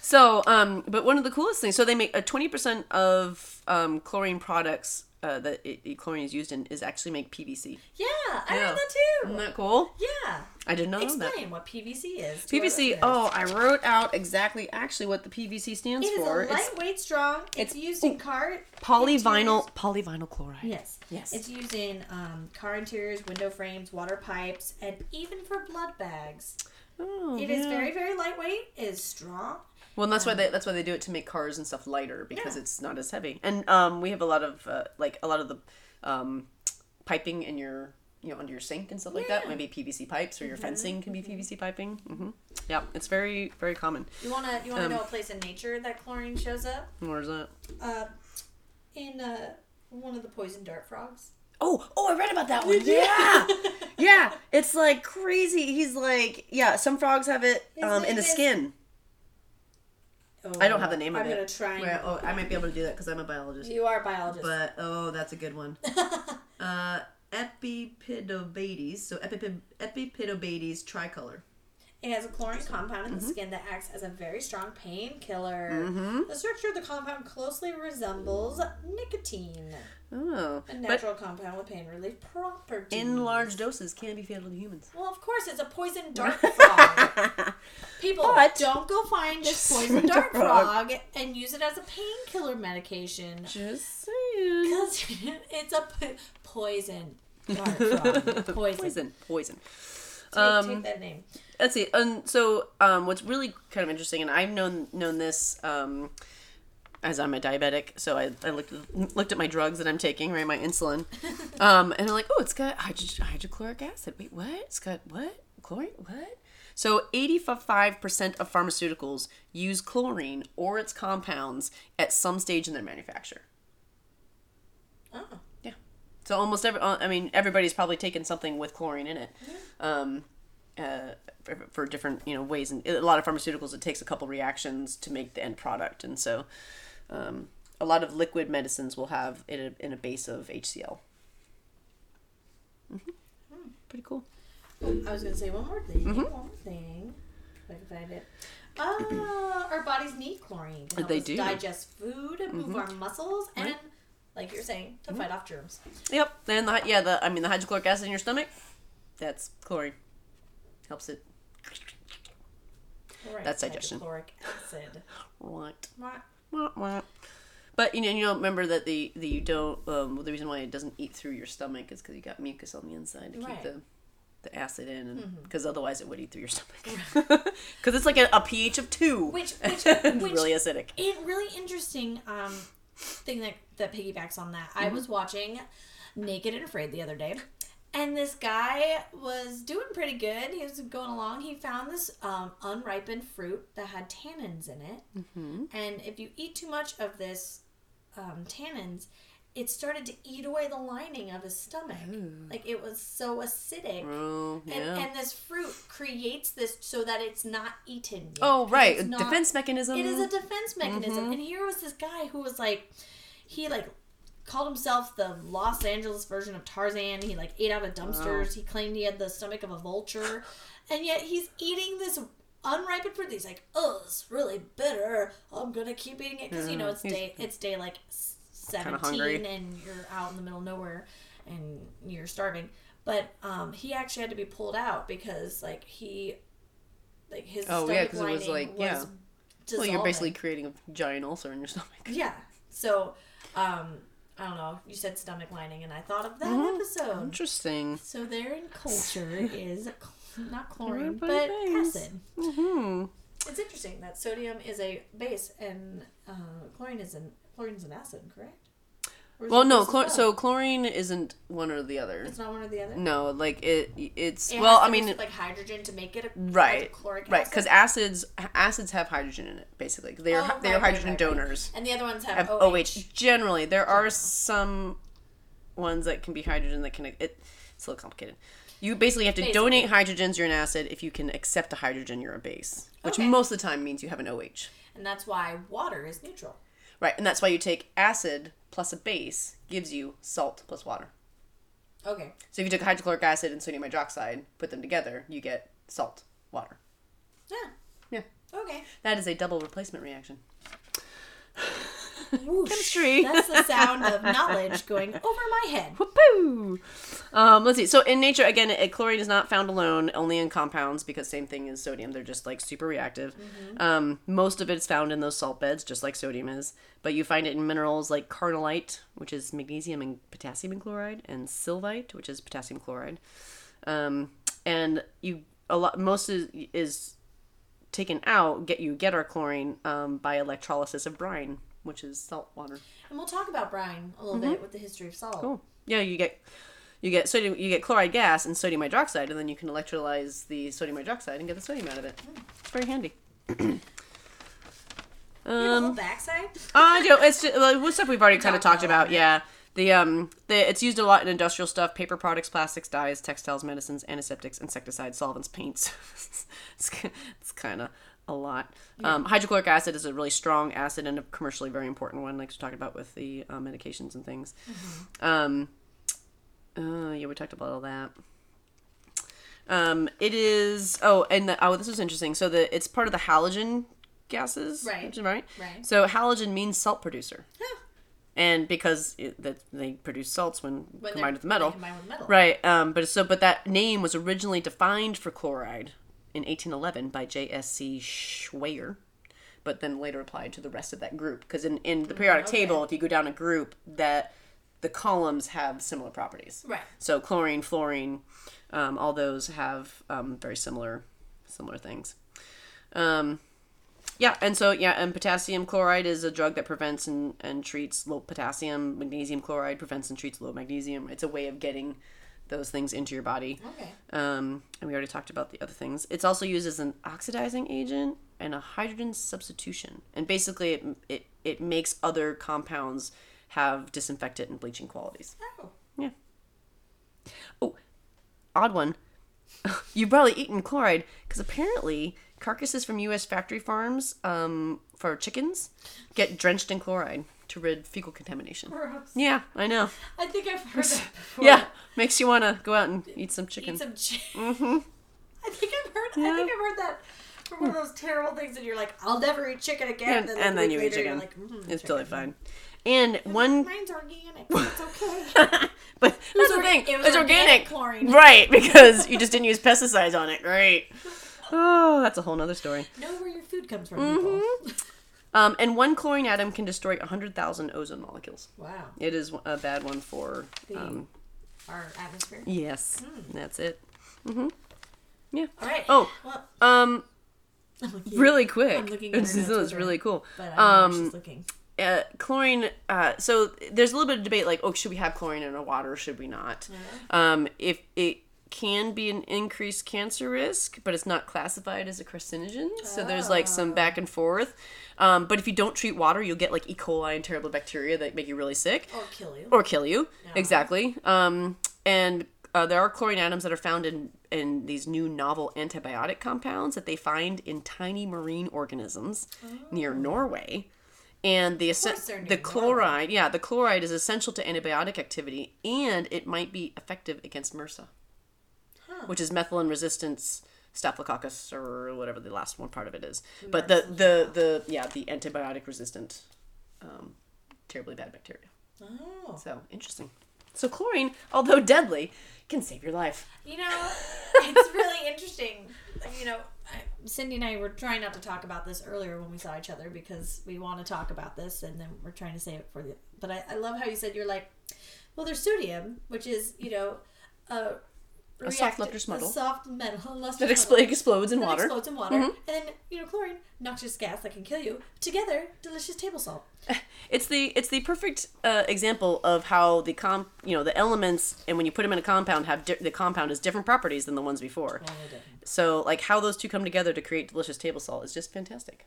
So, um, but one of the coolest things, so they make a twenty percent of um, chlorine products uh, that it, it- chlorine is used in is actually make PVC. yeah, I Yeah. heard that too. Isn't that cool? Yeah. I did not know that. Explain what PVC is. PVC. Oh, I wrote out exactly actually what the PVC stands It is for. It's lightweight, strong. It's, it's- used in car polyvinyl interiors. polyvinyl chloride. Yes. Yes. It's used in um, car interiors, window frames, water pipes, and even for blood bags. Oh, It is yeah. very, very lightweight. It is strong. Well. And that's why they that's why they do it to make cars and stuff lighter because Yeah. it's not as heavy. And um, we have a lot of uh, like a lot of the um, piping in your you know under your sink and stuff like that. Maybe PVC pipes or your fencing can be PVC piping. hmm Yeah, it's very very common. You wanna you wanna Um, know a place in nature that chlorine shows up? Where's that? Uh, in uh, one of the poison dart frogs. Oh, oh, I read about that one. Yeah, yeah. It's like crazy. He's like, yeah. Some frogs have it um, in the skin. Oh, I don't have the name of it. I'm gonna try. And, Where, oh, I might be able to do that because I'm a biologist. You are a biologist. But oh, that's a good one. uh, Epipedobates. So Epipid- Epipedobates tricolor. It has a chlorine compound in the Mm-hmm. skin that acts as a very strong painkiller. The structure of the compound closely resembles nicotine, Oh, a natural compound with pain relief properties. in large doses can be fatal to humans. Well, of course, it's a poison dart frog. People, But- don't go find this poison dart frog. frog and use it as a painkiller medication. Just saying. Because it's a po- poison dart frog. Poison. Poison, poison. Take, Um, take that name. let's see. And so, um, what's really kind of interesting, and I've known known this um, as I'm a diabetic, so I, I looked looked at my drugs that I'm taking, right, my insulin, um, and I'm like, oh, it's got hydro- hydrochloric acid. Wait, what? It's got what? Chlorine? What? So, 85% of pharmaceuticals use chlorine or its compounds at some stage in their manufacture. Oh. So almost every, uh, I mean, everybody's probably taken something with chlorine in it. Um, uh, for, for different you know ways, and a lot of pharmaceuticals it takes a couple reactions to make the end product, and so um, a lot of liquid medicines will have it in a, in a base of HCl. hmm Pretty cool. I was gonna say one more thing. Mm-hmm. One more thing. If I can find it. Uh, our bodies need chlorine to help They us do. Mm-hmm. digest food, and move our muscles, and like you're saying, to fight off germs. Yep. And the, yeah, the I mean the hydrochloric acid in your stomach, that's chlorine. Helps it. Right, That's digestion. Hydrochloric acid. Right. Wah, wah. But you know, you know, remember that the the you don't. Um, the reason why it doesn't eat through your stomach is because you got mucus on the inside to keep the the acid in, because otherwise it would eat through your stomach. Because it's like a, a pH of two, Which- which- which- really acidic. It really interesting um thing that that piggybacks on that. Mm-hmm. I was watching Naked and Afraid the other day, and this guy was doing pretty good. He was going along. He found this um, unripened fruit that had tannins in it, Mm-hmm. and if you eat too much of this um, tannins, it started to eat away the lining of his stomach. Like it was so acidic. Oh And, yeah. and this fruit creates this so that it's not eaten. Yet, oh 'cause right, not- defense mechanism. it is a defense mechanism. Mm-hmm. And here was this guy who was like, he like called himself the Los Angeles version of Tarzan. He like ate out of dumpsters. He claimed he had the stomach of a vulture, and yet he's eating this unripened fruit. He's like, oh, it's really bitter. I'm gonna keep eating it because you know it's He's- day it's day like s- hungry. seventeen, and you're out in the middle of nowhere, and you're starving. But um, he actually had to be pulled out because like he. Like his Oh, stomach yeah, 'cause it was, like, yeah. was well, you're basically creating a giant ulcer in your stomach. Yeah. So, um, I don't know. You said stomach lining, and I thought of that Mm-hmm. episode. Interesting. So there in culture is cl- not chlorine, but knows. acid. Hmm. It's interesting that sodium is a base and uh, chlorine is an chlorine is an acid, correct? Well, no. Chlor- so chlorine isn't one or the other. it's not one or the other. No, like it. It's It well, has to I mean, mix with, like hydrogen to make it a right, chloric right, acid? because acids acids have hydrogen in it. Basically, they are Oh, they are right, right, hydrogen right, right. donors. and the other ones have, Have OH. OH. Generally, there are some ones that can be hydrogen that can. It, it's a little complicated. You basically have to Basically. donate hydrogens. You're an acid. If you can accept a hydrogen, you're a base, which Okay. most of the time means you have an OH. and that's why water is neutral. Right, and that's why you take acid plus a base gives you salt plus water. Okay. So if you took hydrochloric acid and sodium hydroxide, put them together, you get salt, water. Yeah. Yeah. Okay. That is a double replacement reaction. Whoosh. Chemistry. That's the sound of knowledge going over my head. Whoopoo! Um, let's see. So in nature, again, chlorine is not found alone, only in compounds because same thing as sodium. They're just like super reactive. Um, most of it is found in those salt beds, just like sodium is. But you find it in minerals like carnallite, which is magnesium and potassium and chloride, and sylvite, which is potassium chloride. Um, and you a lot most is, is taken out. Get you get our chlorine um, by electrolysis of brine, which is salt water. And we'll talk about brine a little bit with the history of salt. Cool. Yeah, you get you get sodium, you get chloride gas and sodium hydroxide, and then you can electrolyze the sodium hydroxide and get the sodium out of it. It's very handy. You um, whole backside? I do. It's just, well, what stuff we've already kind of Talked talked about, about. Yeah. The um, the it's used a lot in industrial stuff: paper products, plastics, dyes, textiles, medicines, antiseptics, insecticides, solvents, paints. it's it's kind of a lot. Um, hydrochloric acid is a really strong acid and a commercially very important one, like we talked about with the uh, medications and things. Um, uh, yeah, we talked about all that. Um, it is. Oh, and the, oh, this is interesting. So the it's part of the halogen gases, Right. Right. Right. So halogen means salt producer, Huh. and because it, that they produce salts when, When combined with metal, they combine with metal. right? Um, but so but that name was originally defined for chloride in 1811 by J.S.C. Schweigger, but then later applied to the rest of that group because in in the periodic okay. table, if you go down a group, that the columns have similar properties. Right. So chlorine, fluorine, um, all those have um, very similar similar things. Um, yeah, and so yeah, and potassium chloride is a drug that prevents and, and treats low potassium. Magnesium chloride prevents and treats low magnesium. It's a way of getting those things into your body. Okay. Um, and we already talked about the other things. It's also used as an oxidizing agent and a hydrogen substitution. And basically, it it, it makes other compounds have disinfectant and bleaching qualities. Oh. Yeah. Oh, odd one. You've probably eaten chloride because apparently carcasses from U.S. factory farms um, for chickens get drenched in chloride to rid fecal contamination. Gross. Yeah, I know. I think I've heard that before. Yeah, makes you want to go out and eat some chicken. Eat some chicken. Mm-hmm. I think I've heard. I think I've heard that from one of those terrible things, and you're like, "I'll never eat chicken again." and, like, and then you eat chicken. You're like, mm, it's chicken. totally fine. And one, Mine's organic. It's okay. but that's the orga- thing. it was It's organic organic, chlorine. right? Because you just didn't use pesticides on it. Great. Oh, that's a whole nother story. know where your food comes from, Mm-hmm. Um, and one chlorine atom can destroy 100,000 ozone molecules. Wow. It is a bad one for. The- Um, Our atmosphere. yes, Hmm. that's it. Mm-hmm. Yeah. All right. Oh, Well, um, really quick. I'm looking at This is really cool. But I Um, she's looking. uh, chlorine. Uh, so there's a little bit of debate, like, oh, should we have chlorine in our water? Or should we not? Um, if it can be an increased cancer risk, but it's not classified as a carcinogen, so there's like some back and forth. Um, but if you don't treat water, you'll get like E. coli and terrible bacteria that make you really sick Or kill you. or kill you. Exactly. Um, and uh, there are chlorine atoms that are found in in these new novel antibiotic compounds that they find in tiny marine organisms near Norway. And the the chloride, yeah, the chloride is essential to antibiotic activity, and it might be effective against MRSA, which is methylene resistance staphylococcus or whatever the last one part of it is. But the the the yeah the antibiotic resistant, um, terribly bad bacteria. Oh. So interesting. So chlorine, although deadly, can save your life. You know, it's really interesting. You know, Cindy and I were trying not to talk about this earlier when we saw each other because we want to talk about this and then we're trying to save it for the. But I, I love how you said you're like, well, there's sodium, which is, you know, a, A soft lustrous metal. Soft metal. lustrous That expl- explodes in that water. Mm-hmm. explodes in water. And then, you know, chlorine, noxious gas that can kill you. Together, delicious table salt. It's the it's the perfect uh, example of how the com you know the elements and when you put them in a compound have di- the compound has different properties than the ones before. So like how those two come together to create delicious table salt is just fantastic.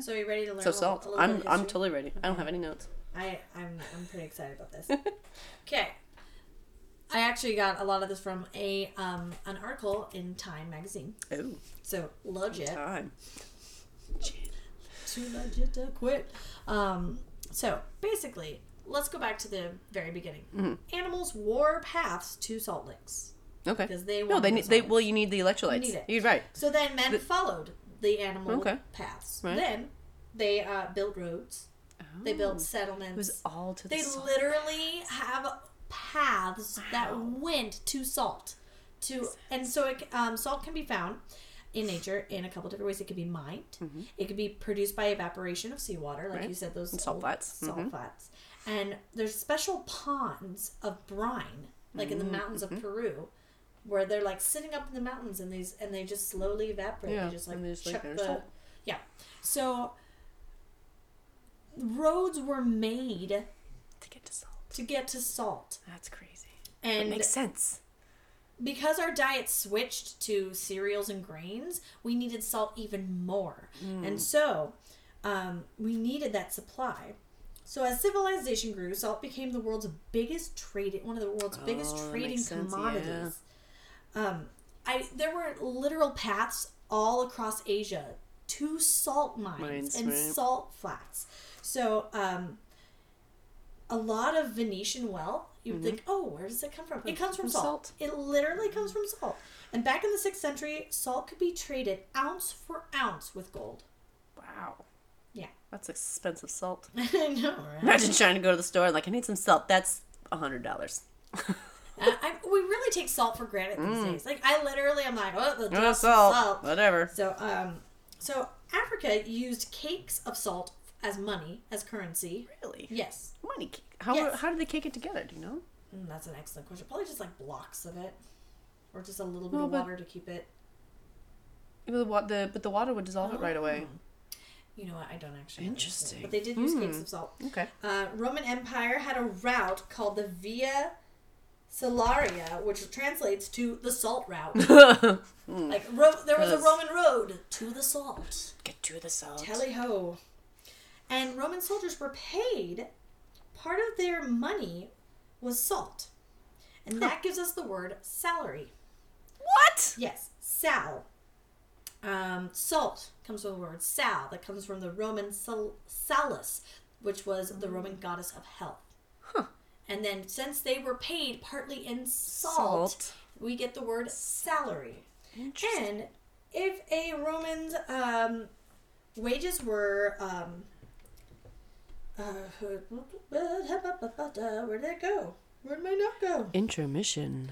So are you ready to learn So a salt. a little I'm bit of I'm history? totally ready. I don't have any notes. I, I'm, I'm pretty excited about this. Okay. I actually got a lot of this from a um, an article in Time magazine. Oh, So legit. time. Too legit to quit. Um, so basically, let's go back to the very beginning. Mm-hmm. Animals wore paths to salt licks. Okay. Because they No, they need they well you need the electrolytes. need it. You're right. So then men followed the animal Okay. paths. Right. Then they uh, built roads. They built settlements. It was all to the They salt. literally have paths that went to salt. To and so it, um, salt can be found in nature in a couple different ways. It could be mined. It could be produced by evaporation of seawater, like Mm-hmm. Right. you said, those salt flats. Salt Mhm. flats. And there's special ponds of brine, like in the mountains Mm-hmm. of Peru, where they're like sitting up in the mountains and these and they just slowly evaporate. Yeah, they just like and they just, like, the salt. yeah. So roads were made to get to salt. To get to salt. That's crazy. And it Makes sense. because our diet switched to cereals and grains, we needed salt even more. Hmm. And so um, we needed that supply. So as civilization grew, salt became the world's biggest trade one of the world's biggest Oh, that trading sense, commodities. Um, I there were literal paths all across Asia to salt mines, Mines, and right. salt flats. So um, a lot of Venetian wealth, you would think, oh, where does it come from? It comes from, from salt. salt. It literally comes from salt. And back in the sixth century, salt could be traded ounce for ounce with gold. Wow. Yeah, That's expensive salt. I know, right? Imagine trying to go to the store like, I need some salt. That's a hundred dollars. I, I, we really take salt for granted these days. Like I literally, I'm like, oh, the Oh, just salt. salt. Whatever. So, um, so Africa used cakes of salt as money, as currency. Really? Yes, Money. How, Yes. how did they cake it together? Do you know? Mm, that's an excellent question. Probably just like blocks of it, or just a little bit Well, of water to keep it. The, the but the water would dissolve it right away. You know what? I don't actually. know Interesting. But they did use Hmm. cakes of salt. Okay. Uh, Roman Empire had a route called the Via Salaria, which translates to the salt route. like ro- there was a Roman road to the salt. Get to the salt. Tally ho. And Roman soldiers were paid. Part of their money was salt, and that gives us the word salary. What? Yes, sal. Um, salt comes from the word sal, that comes from the Roman sal- salus, which was the Roman goddess of health. And then, since they were paid partly in salt, Salt. we get the word salary. And if a Roman's um, wages were um, uh, where did it go? Where did my note go? Intermission.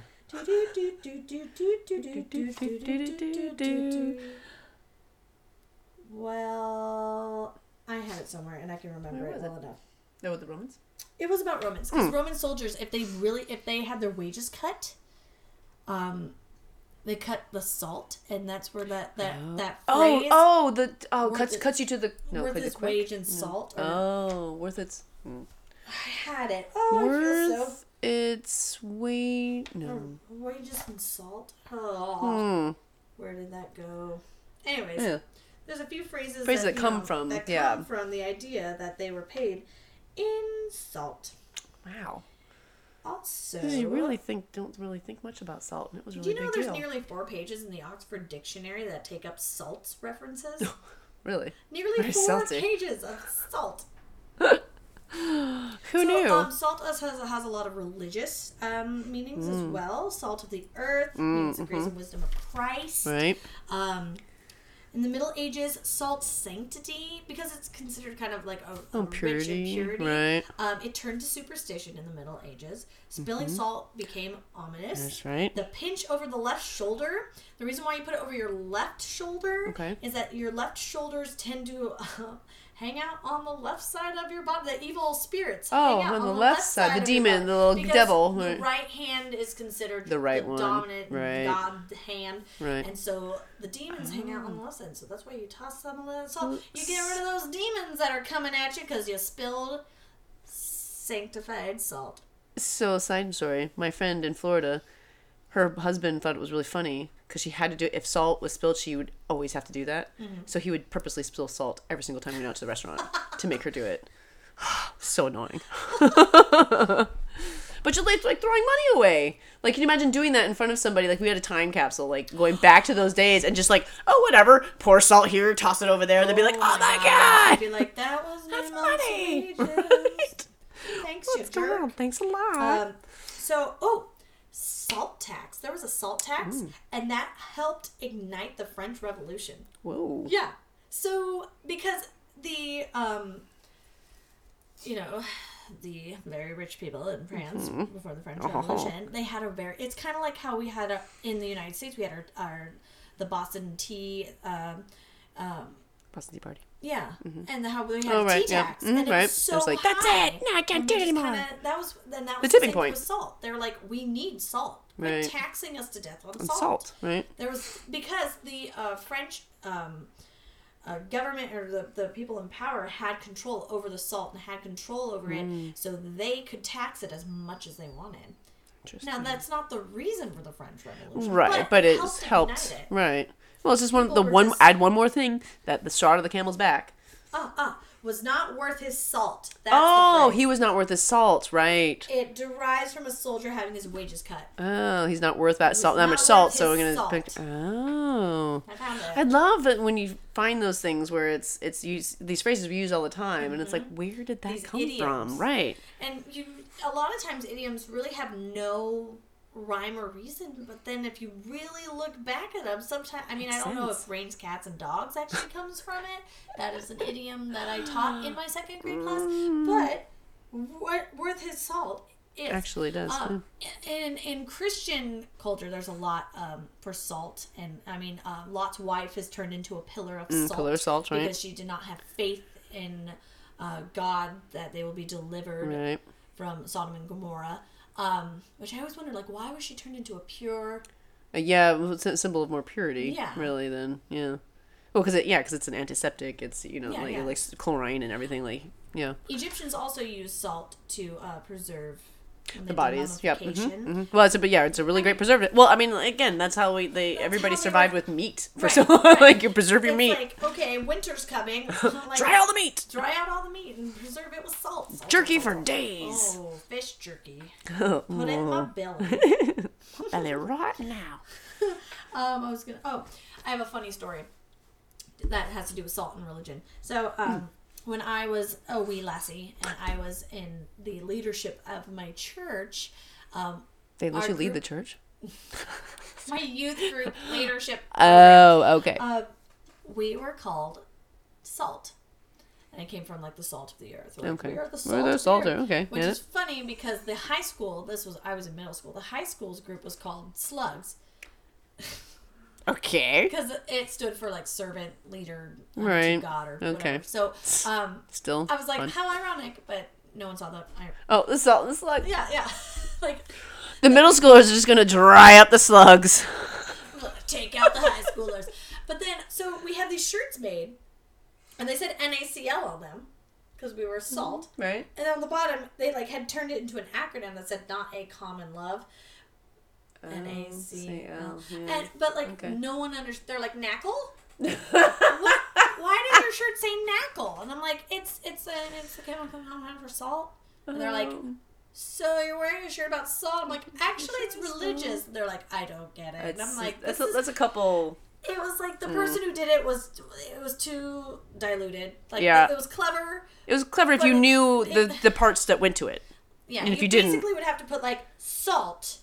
Well, I had it somewhere and I can remember it well it? enough. No, with the Romans. It was about Romans Hmm. because Roman soldiers, if they really, if they had their wages cut, um, they cut the salt, and that's where that that that Oh, phrase oh, oh, the oh cuts it- cuts you to the no worth its it quick. wage in salt. Or, Oh, worth its I had it. Oh, I feel so worth its weight. No. wages in salt. Oh, Hmm. where did that go? Anyways, Yeah. there's a few phrases Phrases that you come know, from- that yeah. come from the idea that they were paid in salt. Wow. Also, You really think don't really think much about salt, and it was a do really you know big there's deal. nearly four pages in the Oxford Dictionary that take up salt references? Really? nearly Very four salty. pages of salt. Who so, knew? Um, salt has, has, has a lot of religious um, meanings as Mm. well. Salt of the earth means the grace and wisdom of Christ. right. Um, in the Middle Ages, salt sanctity because it's considered kind of like a, Oh, purity. impurity. Right. Um, it turned to superstition in the Middle Ages. Spilling salt became ominous. Mm-hmm. That's right. The pinch over the left shoulder. The reason why you put it over your left shoulder Okay. is that your left shoulders tend to uh, hang out on the left side of your body. The evil spirits. Oh, hang out on the left side, the demon, the little Because devil, The right. hand is considered The right the one, dominant right. God hand. Right. And so the demons hang out on the left side. So that's why you toss some of that salt. You get rid of those demons that are coming at you because you spilled sanctified salt. So, side story. My friend in Florida, her husband thought it was really funny because she had to do it. if salt was spilled, she would always have to do that. So he would purposely spill salt every single time we went out to the restaurant to make her do it. so annoying. but you're like, like throwing money away. Like, can you imagine doing that in front of somebody? Like, we had a time capsule, like going back to those days and just like, oh, whatever, pour salt here, toss it over there. They'd be like, oh my I'd god, be like, that was my That's money. wages. Thanks, what's going on? Thanks a lot. Um, so, oh, salt tax. There was a salt tax, Mm. and that helped ignite the French Revolution. Whoa. Yeah. So because the um you know the very rich people in France Mm-hmm. before the French Oh. Revolution, they had a very it's kind of like how we had a, in the United States we had our, our the Boston tea um um Boston Tea Party. Yeah, and the, how we had Oh, right, tea yeah. tax, Mhm, and it right. was It so was like, "That's it! No, I can't And do it anymore. Kinda, that was then that was The the, tipping same point. With salt, they're like, we need salt, Right. like taxing us to death on And salt. salt, right? There was because the uh, French um, uh, government or the, the people in power had control over the salt and had control over Mm. it, so they could tax it as much as they wanted. Now that's not the reason for the French Revolution, right, but, it it's helped helped. it. Right. Well, it's just one the one add one more thing that the straw of the camel's back. Ah, ah, was not worth his salt. That's Oh, he was not worth his salt, right? It derives from a soldier having his wages cut. Oh, he's not worth that salt, that much salt. So we're gonna. Pick, oh, I found it. I love it when you find those things where it's it's used. These phrases we use all the time, and it's like, where did that Mm-hmm. These come idioms. from? Right. And you, a lot of times, idioms really have no rhyme or reason. But then, if you really look back at them, sometimes I mean, I don't know if rains, cats, and dogs actually comes from it. That is an idiom that I taught in my second grade class. But wor- worth his salt. Is. Actually, does. Um, in in Christian culture, there's a lot um, for salt, and I mean, uh, Lot's wife is turned into a pillar of salt, Mm, pillar of salt, right. because she did not have faith in uh, God that they will be delivered Right. from Sodom and Gomorrah. Um, which I always wondered, like, why was she turned into a pure? Uh, yeah, well, it's a symbol of more purity. Yeah. Really, then yeah. Well, because it yeah, because it's an antiseptic. It's you know Yeah, like yeah. like chlorine and everything. Like yeah, Egyptians also use salt to uh, preserve the bodies. Yep. hmm mummification. hmm Well, it's a but yeah, it's a really great preservative. Well, I mean, again, that's how we they everybody survived with meat for Right, so right. like you preserve your It's meat, like okay, winter's coming. like, dry all the meat, dry out all the meat and preserve it with salt. Salt, jerky salt, for days. Oh, fish jerky. Put it in my belly. belly right now. Um, I was gonna. Oh, I have a funny story that has to do with salt and religion. So, um, when I was a wee lassie and I was in the leadership of my church, um, They let you lead group- the church. my youth group leadership, Oh, okay. uh, we were called salt. And it came from like the salt of the earth. Like, Okay. We are the We're salt. the of the salt, earth. okay, Which yeah. is funny because the high school, this was, I was in middle school, the high school's group was called slugs. okay. because it stood for like servant leader Right. god or Okay. whatever so um Still. i was like fun. how ironic but no one saw that oh, the salt. The slug. yeah yeah like The middle schoolers are just gonna dry up the slugs. take out the high schoolers but then so we had these shirts made and they said nacl on them because we were salt Right. and on the bottom they like had turned it into an acronym that said not a common love N-A-C-L. yeah. And but like Okay. no one understood. They're like knackle. what? Why does your shirt say knackle? And I'm like, it's it's a it's a chemical compound for salt. And they're like, Um, so you're wearing a shirt about salt? I'm like, actually, it's religious. They're like, I don't get it. And I'm like, that's a, that's a couple. It was like the person who did it was it was too diluted. Like Yeah. it, it was clever. It was clever if you it- knew it- the the parts that went to it. Yeah, And if you, you didn't- basically would have to put like salt,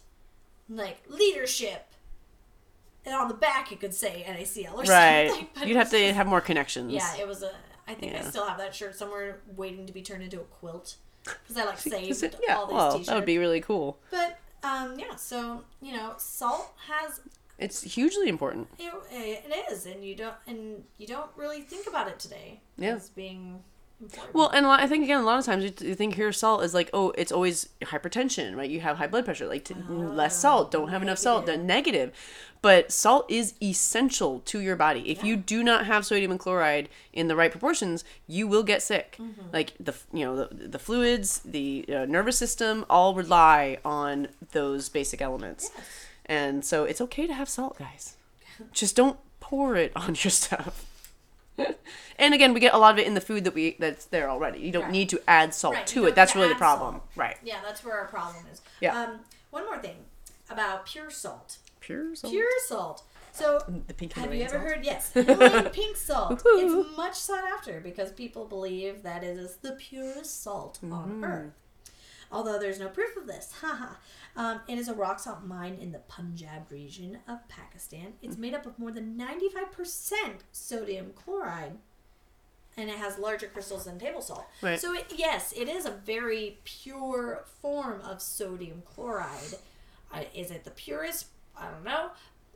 like leadership, and on the back it could say NaCl or Right. something. but You'd have to just- have more connections. Yeah, it was a. I think I still have that shirt somewhere waiting to be turned into a quilt because I like saved it? Yeah. all these Well, t-shirts. that would be really cool. But um, yeah, so you know, salt has It's hugely important. it, it is, and you don't and you don't really think about it today Yeah. as being important. Well, and a lot- I think again, a lot of times you, you think here salt is like, oh, it's always hypertension, right? You have high blood pressure, like t- less salt, don't have enough salt, the negative. But salt is essential to your body. If you do not have sodium and chloride in the right proportions, you will get sick. Like the you know the, the fluids, the uh, nervous system, all rely on those basic elements. And so it's okay to have salt, guys. Just don't pour it on your stuff. and again, we get a lot of it in the food that we that's there already. You don't Right. need to add salt Right, to it. That's really the problem. salt. Right. yeah, that's where our problem is. Yeah. Um, one more thing about pure salt. Pure salt. Pure salt. So The pink Have you ever salt. heard? Yes, Himalayan pink salt. It's much sought after because people believe that it is the purest salt Mm-hmm. on earth. Although there's no proof of this. Haha. um, it is a rock salt mine in the Punjab region of Pakistan. It's made up of more than 95% sodium chloride. And it has larger crystals than table salt. Right. So, it, yes, it is a very pure form of sodium chloride. Uh, is it the purest? I don't know.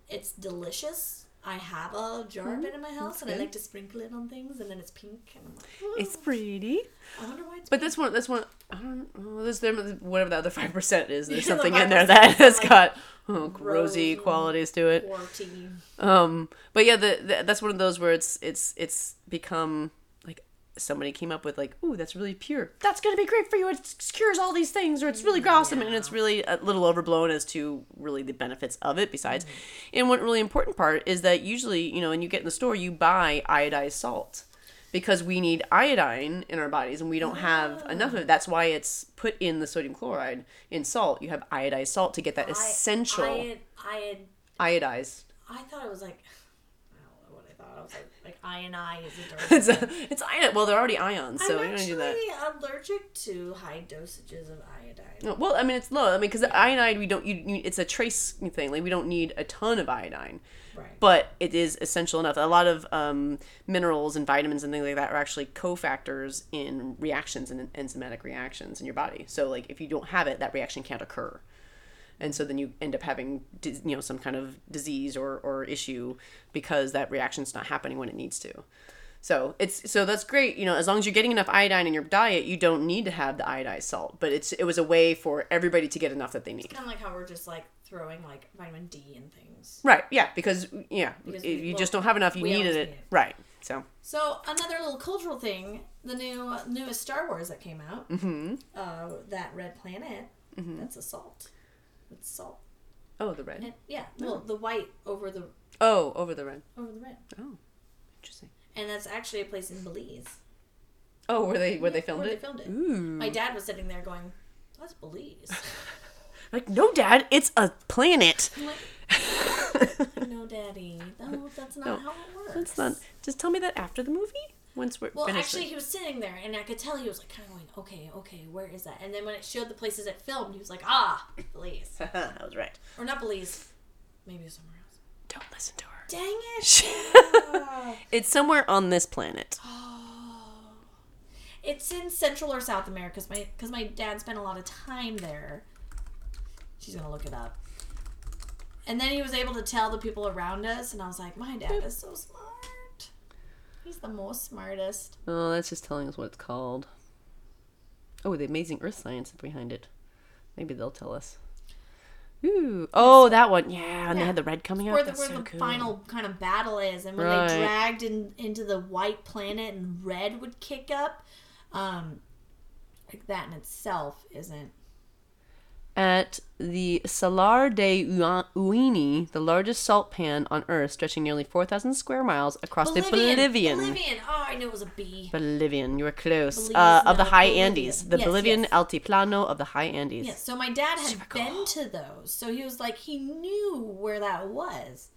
It's delicious. I have a jar of it in my house, and I like to sprinkle it on things, and then it's pink, and I'm like, It's pretty. I wonder why it's. But pink. that's one. this one. I don't know. There's there, whatever the other five percent is. There's Yeah, the something in there that has like got oh, rosy qualities to it. Um, but yeah, the, the that's one of those where it's it's it's become like somebody came up with like, ooh, that's really pure. That's gonna be great for you. It cures all these things, or it's really awesome, and it's really a little overblown as to really the benefits of it. Besides, and one really important part is that usually, you know, when you get in the store, you buy iodized salt. Because we need iodine in our bodies and we don't have ah. enough of it. That's why it's put in the sodium chloride in salt. You have iodized salt to get that essential I, I, had, I iodized. I thought it was like I don't know what I thought. I was like like ionize it It's a, it's ion. Well, they're already ions, so I'm you don't actually do that. allergic to high dosages of iodine. No, Well, I mean, it's low. I mean, because the iodine, we don't. You, you, it's a trace thing. Like we don't need a ton of iodine, Right. but it is essential enough. A lot of um, minerals and vitamins and things like that are actually cofactors in reactions and enzymatic reactions in your body. So, like, if you don't have it, that reaction can't occur, and so then you end up having, you know, some kind of disease or or issue because that reaction's not happening when it needs to. So it's so that's great, you know, as long as you're getting enough iodine in your diet, you don't need to have the iodized salt. But it's it was a way for everybody to get enough that they need. It's kind of like how we're just like throwing like vitamin D and things. Right? Yeah, because yeah, Because you just don't have enough. You needed it. need it. Right. So So another little cultural thing: the new newest Star Wars that came out, mm-hmm. uh, that red planet, Mm-hmm. that's a salt. It's salt. oh, the red. And, yeah, oh. well, the white over the Oh, over the red. over the red, Oh, interesting. and that's actually a place in Belize. Oh, where they where they filmed where it? They filmed it. Ooh. My dad was sitting there going, "That's Belize." Like no, Dad, it's a planet. Like, "No, Daddy, no, that's not No, how it works." That's not. Just tell me that after the movie. Once we're Well, finished. actually, he was sitting there, and I could tell he was like kind of going, "Okay, okay, where is that?" And then when it showed the places it filmed, he was like, "Ah, Belize, I was right. or not Belize, maybe somewhere else." Don't listen to her. Dang it! It's somewhere on this planet. oh, it's in Central or South America, because my because my dad spent a lot of time there. She's gonna look it up. And then he was able to tell the people around us, and I was like, "My dad is so smart. He's the most smartest." Oh, that's just telling us what it's called. Oh, the amazing earth science behind it. Maybe they'll tell us. Ooh. Oh, that one. Yeah, and they had the red coming out. where the, That's where so the cool. final kind of battle is, and when Right. they dragged in, into the white planet and red would kick up, um, like that in itself isn't. At the Salar de Uyuni, the largest salt pan on Earth, stretching nearly 4,000 square miles across the Bolivian. Bolivian. Oh, I knew it was a B. Bolivian, you were close. Uh, of the high Bolivian. Andes. The Yes, Bolivian yes. Altiplano of the high Andes. Yeah, so my dad had Super been cool. to those, so he was like he knew where that was.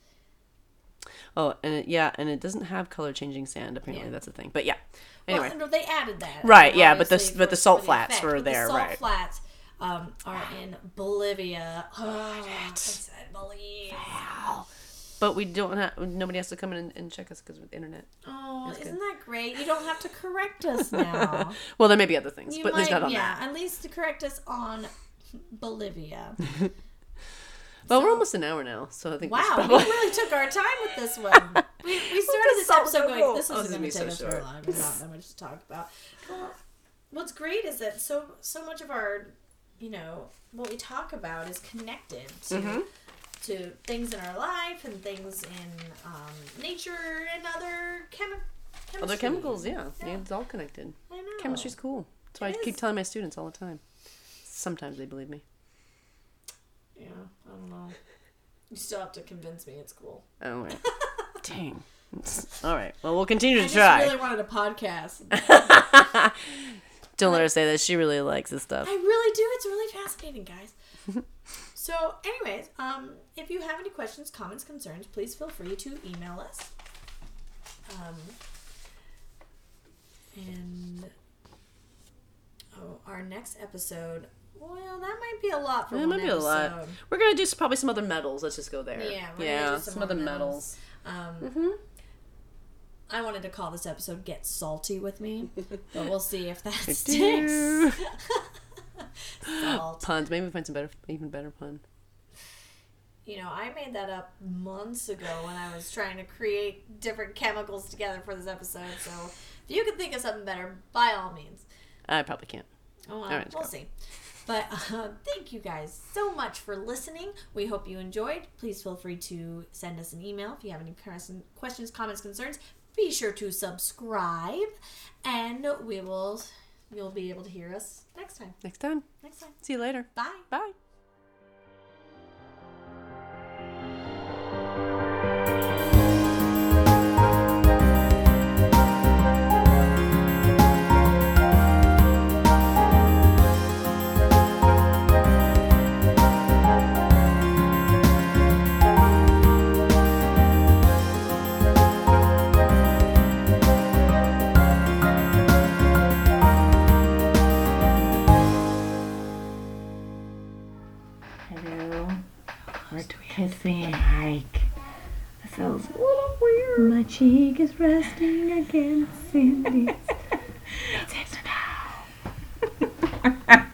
Oh, and it, yeah, and it doesn't have color changing sand. Apparently, Yeah. that's a thing. But yeah. Anyway. Well, they added that. Right, yeah, but the- but the salt flats effect. were But the there, salt right. flats um, are in Bolivia. Oh, I said Belize. But we don't have. Nobody has to come in and, and check us because of the internet. Oh, That's isn't good. that great? You don't have to correct us now. Well, there may be other things, You but at least not on yeah, that. at least to correct us on Bolivia. Well, we're almost an hour now, so I think. we should Wow, we really took our time with this one. We, we started this so episode going, this Oh, is this going to gonna take be us so very short. long. There's not that much to talk about. Well, what's great is that so so much of our, you know, what we talk about is connected to Mm-hmm. to things in our life and things in um, nature and other chemi- chemistry. Other chemicals, yeah. Yeah. yeah. It's all connected. I know. Chemistry's cool. That's why It I keep telling my students all the time. Sometimes they believe me. Yeah, I don't know. You still have to convince me it's cool. Oh, right. Dang. All right. Well, we'll continue to I just try. really wanted a podcast. Don't let her say that. She really likes this stuff. I really do. It's really fascinating, guys. so, anyways, um, if you have any questions, comments, concerns, please feel free to email us. Um, and oh, our next episode. Well, that might be a lot for That one might be a lot. episode. We're gonna do probably some other metals. Let's just go there. Yeah, we're yeah, do some, some, other more metals. Um, Mm-hmm. I wanted to call this episode "Get Salty with Me," but we'll see if that sticks. Salt. Puns. Maybe we find some better, even better pun. you know, I made that up months ago when I was trying to create different chemicals together for this episode. So if you can think of something better, by all means. I probably can't. Oh, well, right, let's we'll go. see. But uh, thank you guys so much for listening. We hope you enjoyed. Please feel free to send us an email if you have any questions, comments, concerns. Be sure to subscribe, and we will. You'll be able to hear us next time. Next time. Next time. See you later. Bye. Bye. Kissing. Mike. This feels a little weird. My cheek is resting against Cindy's.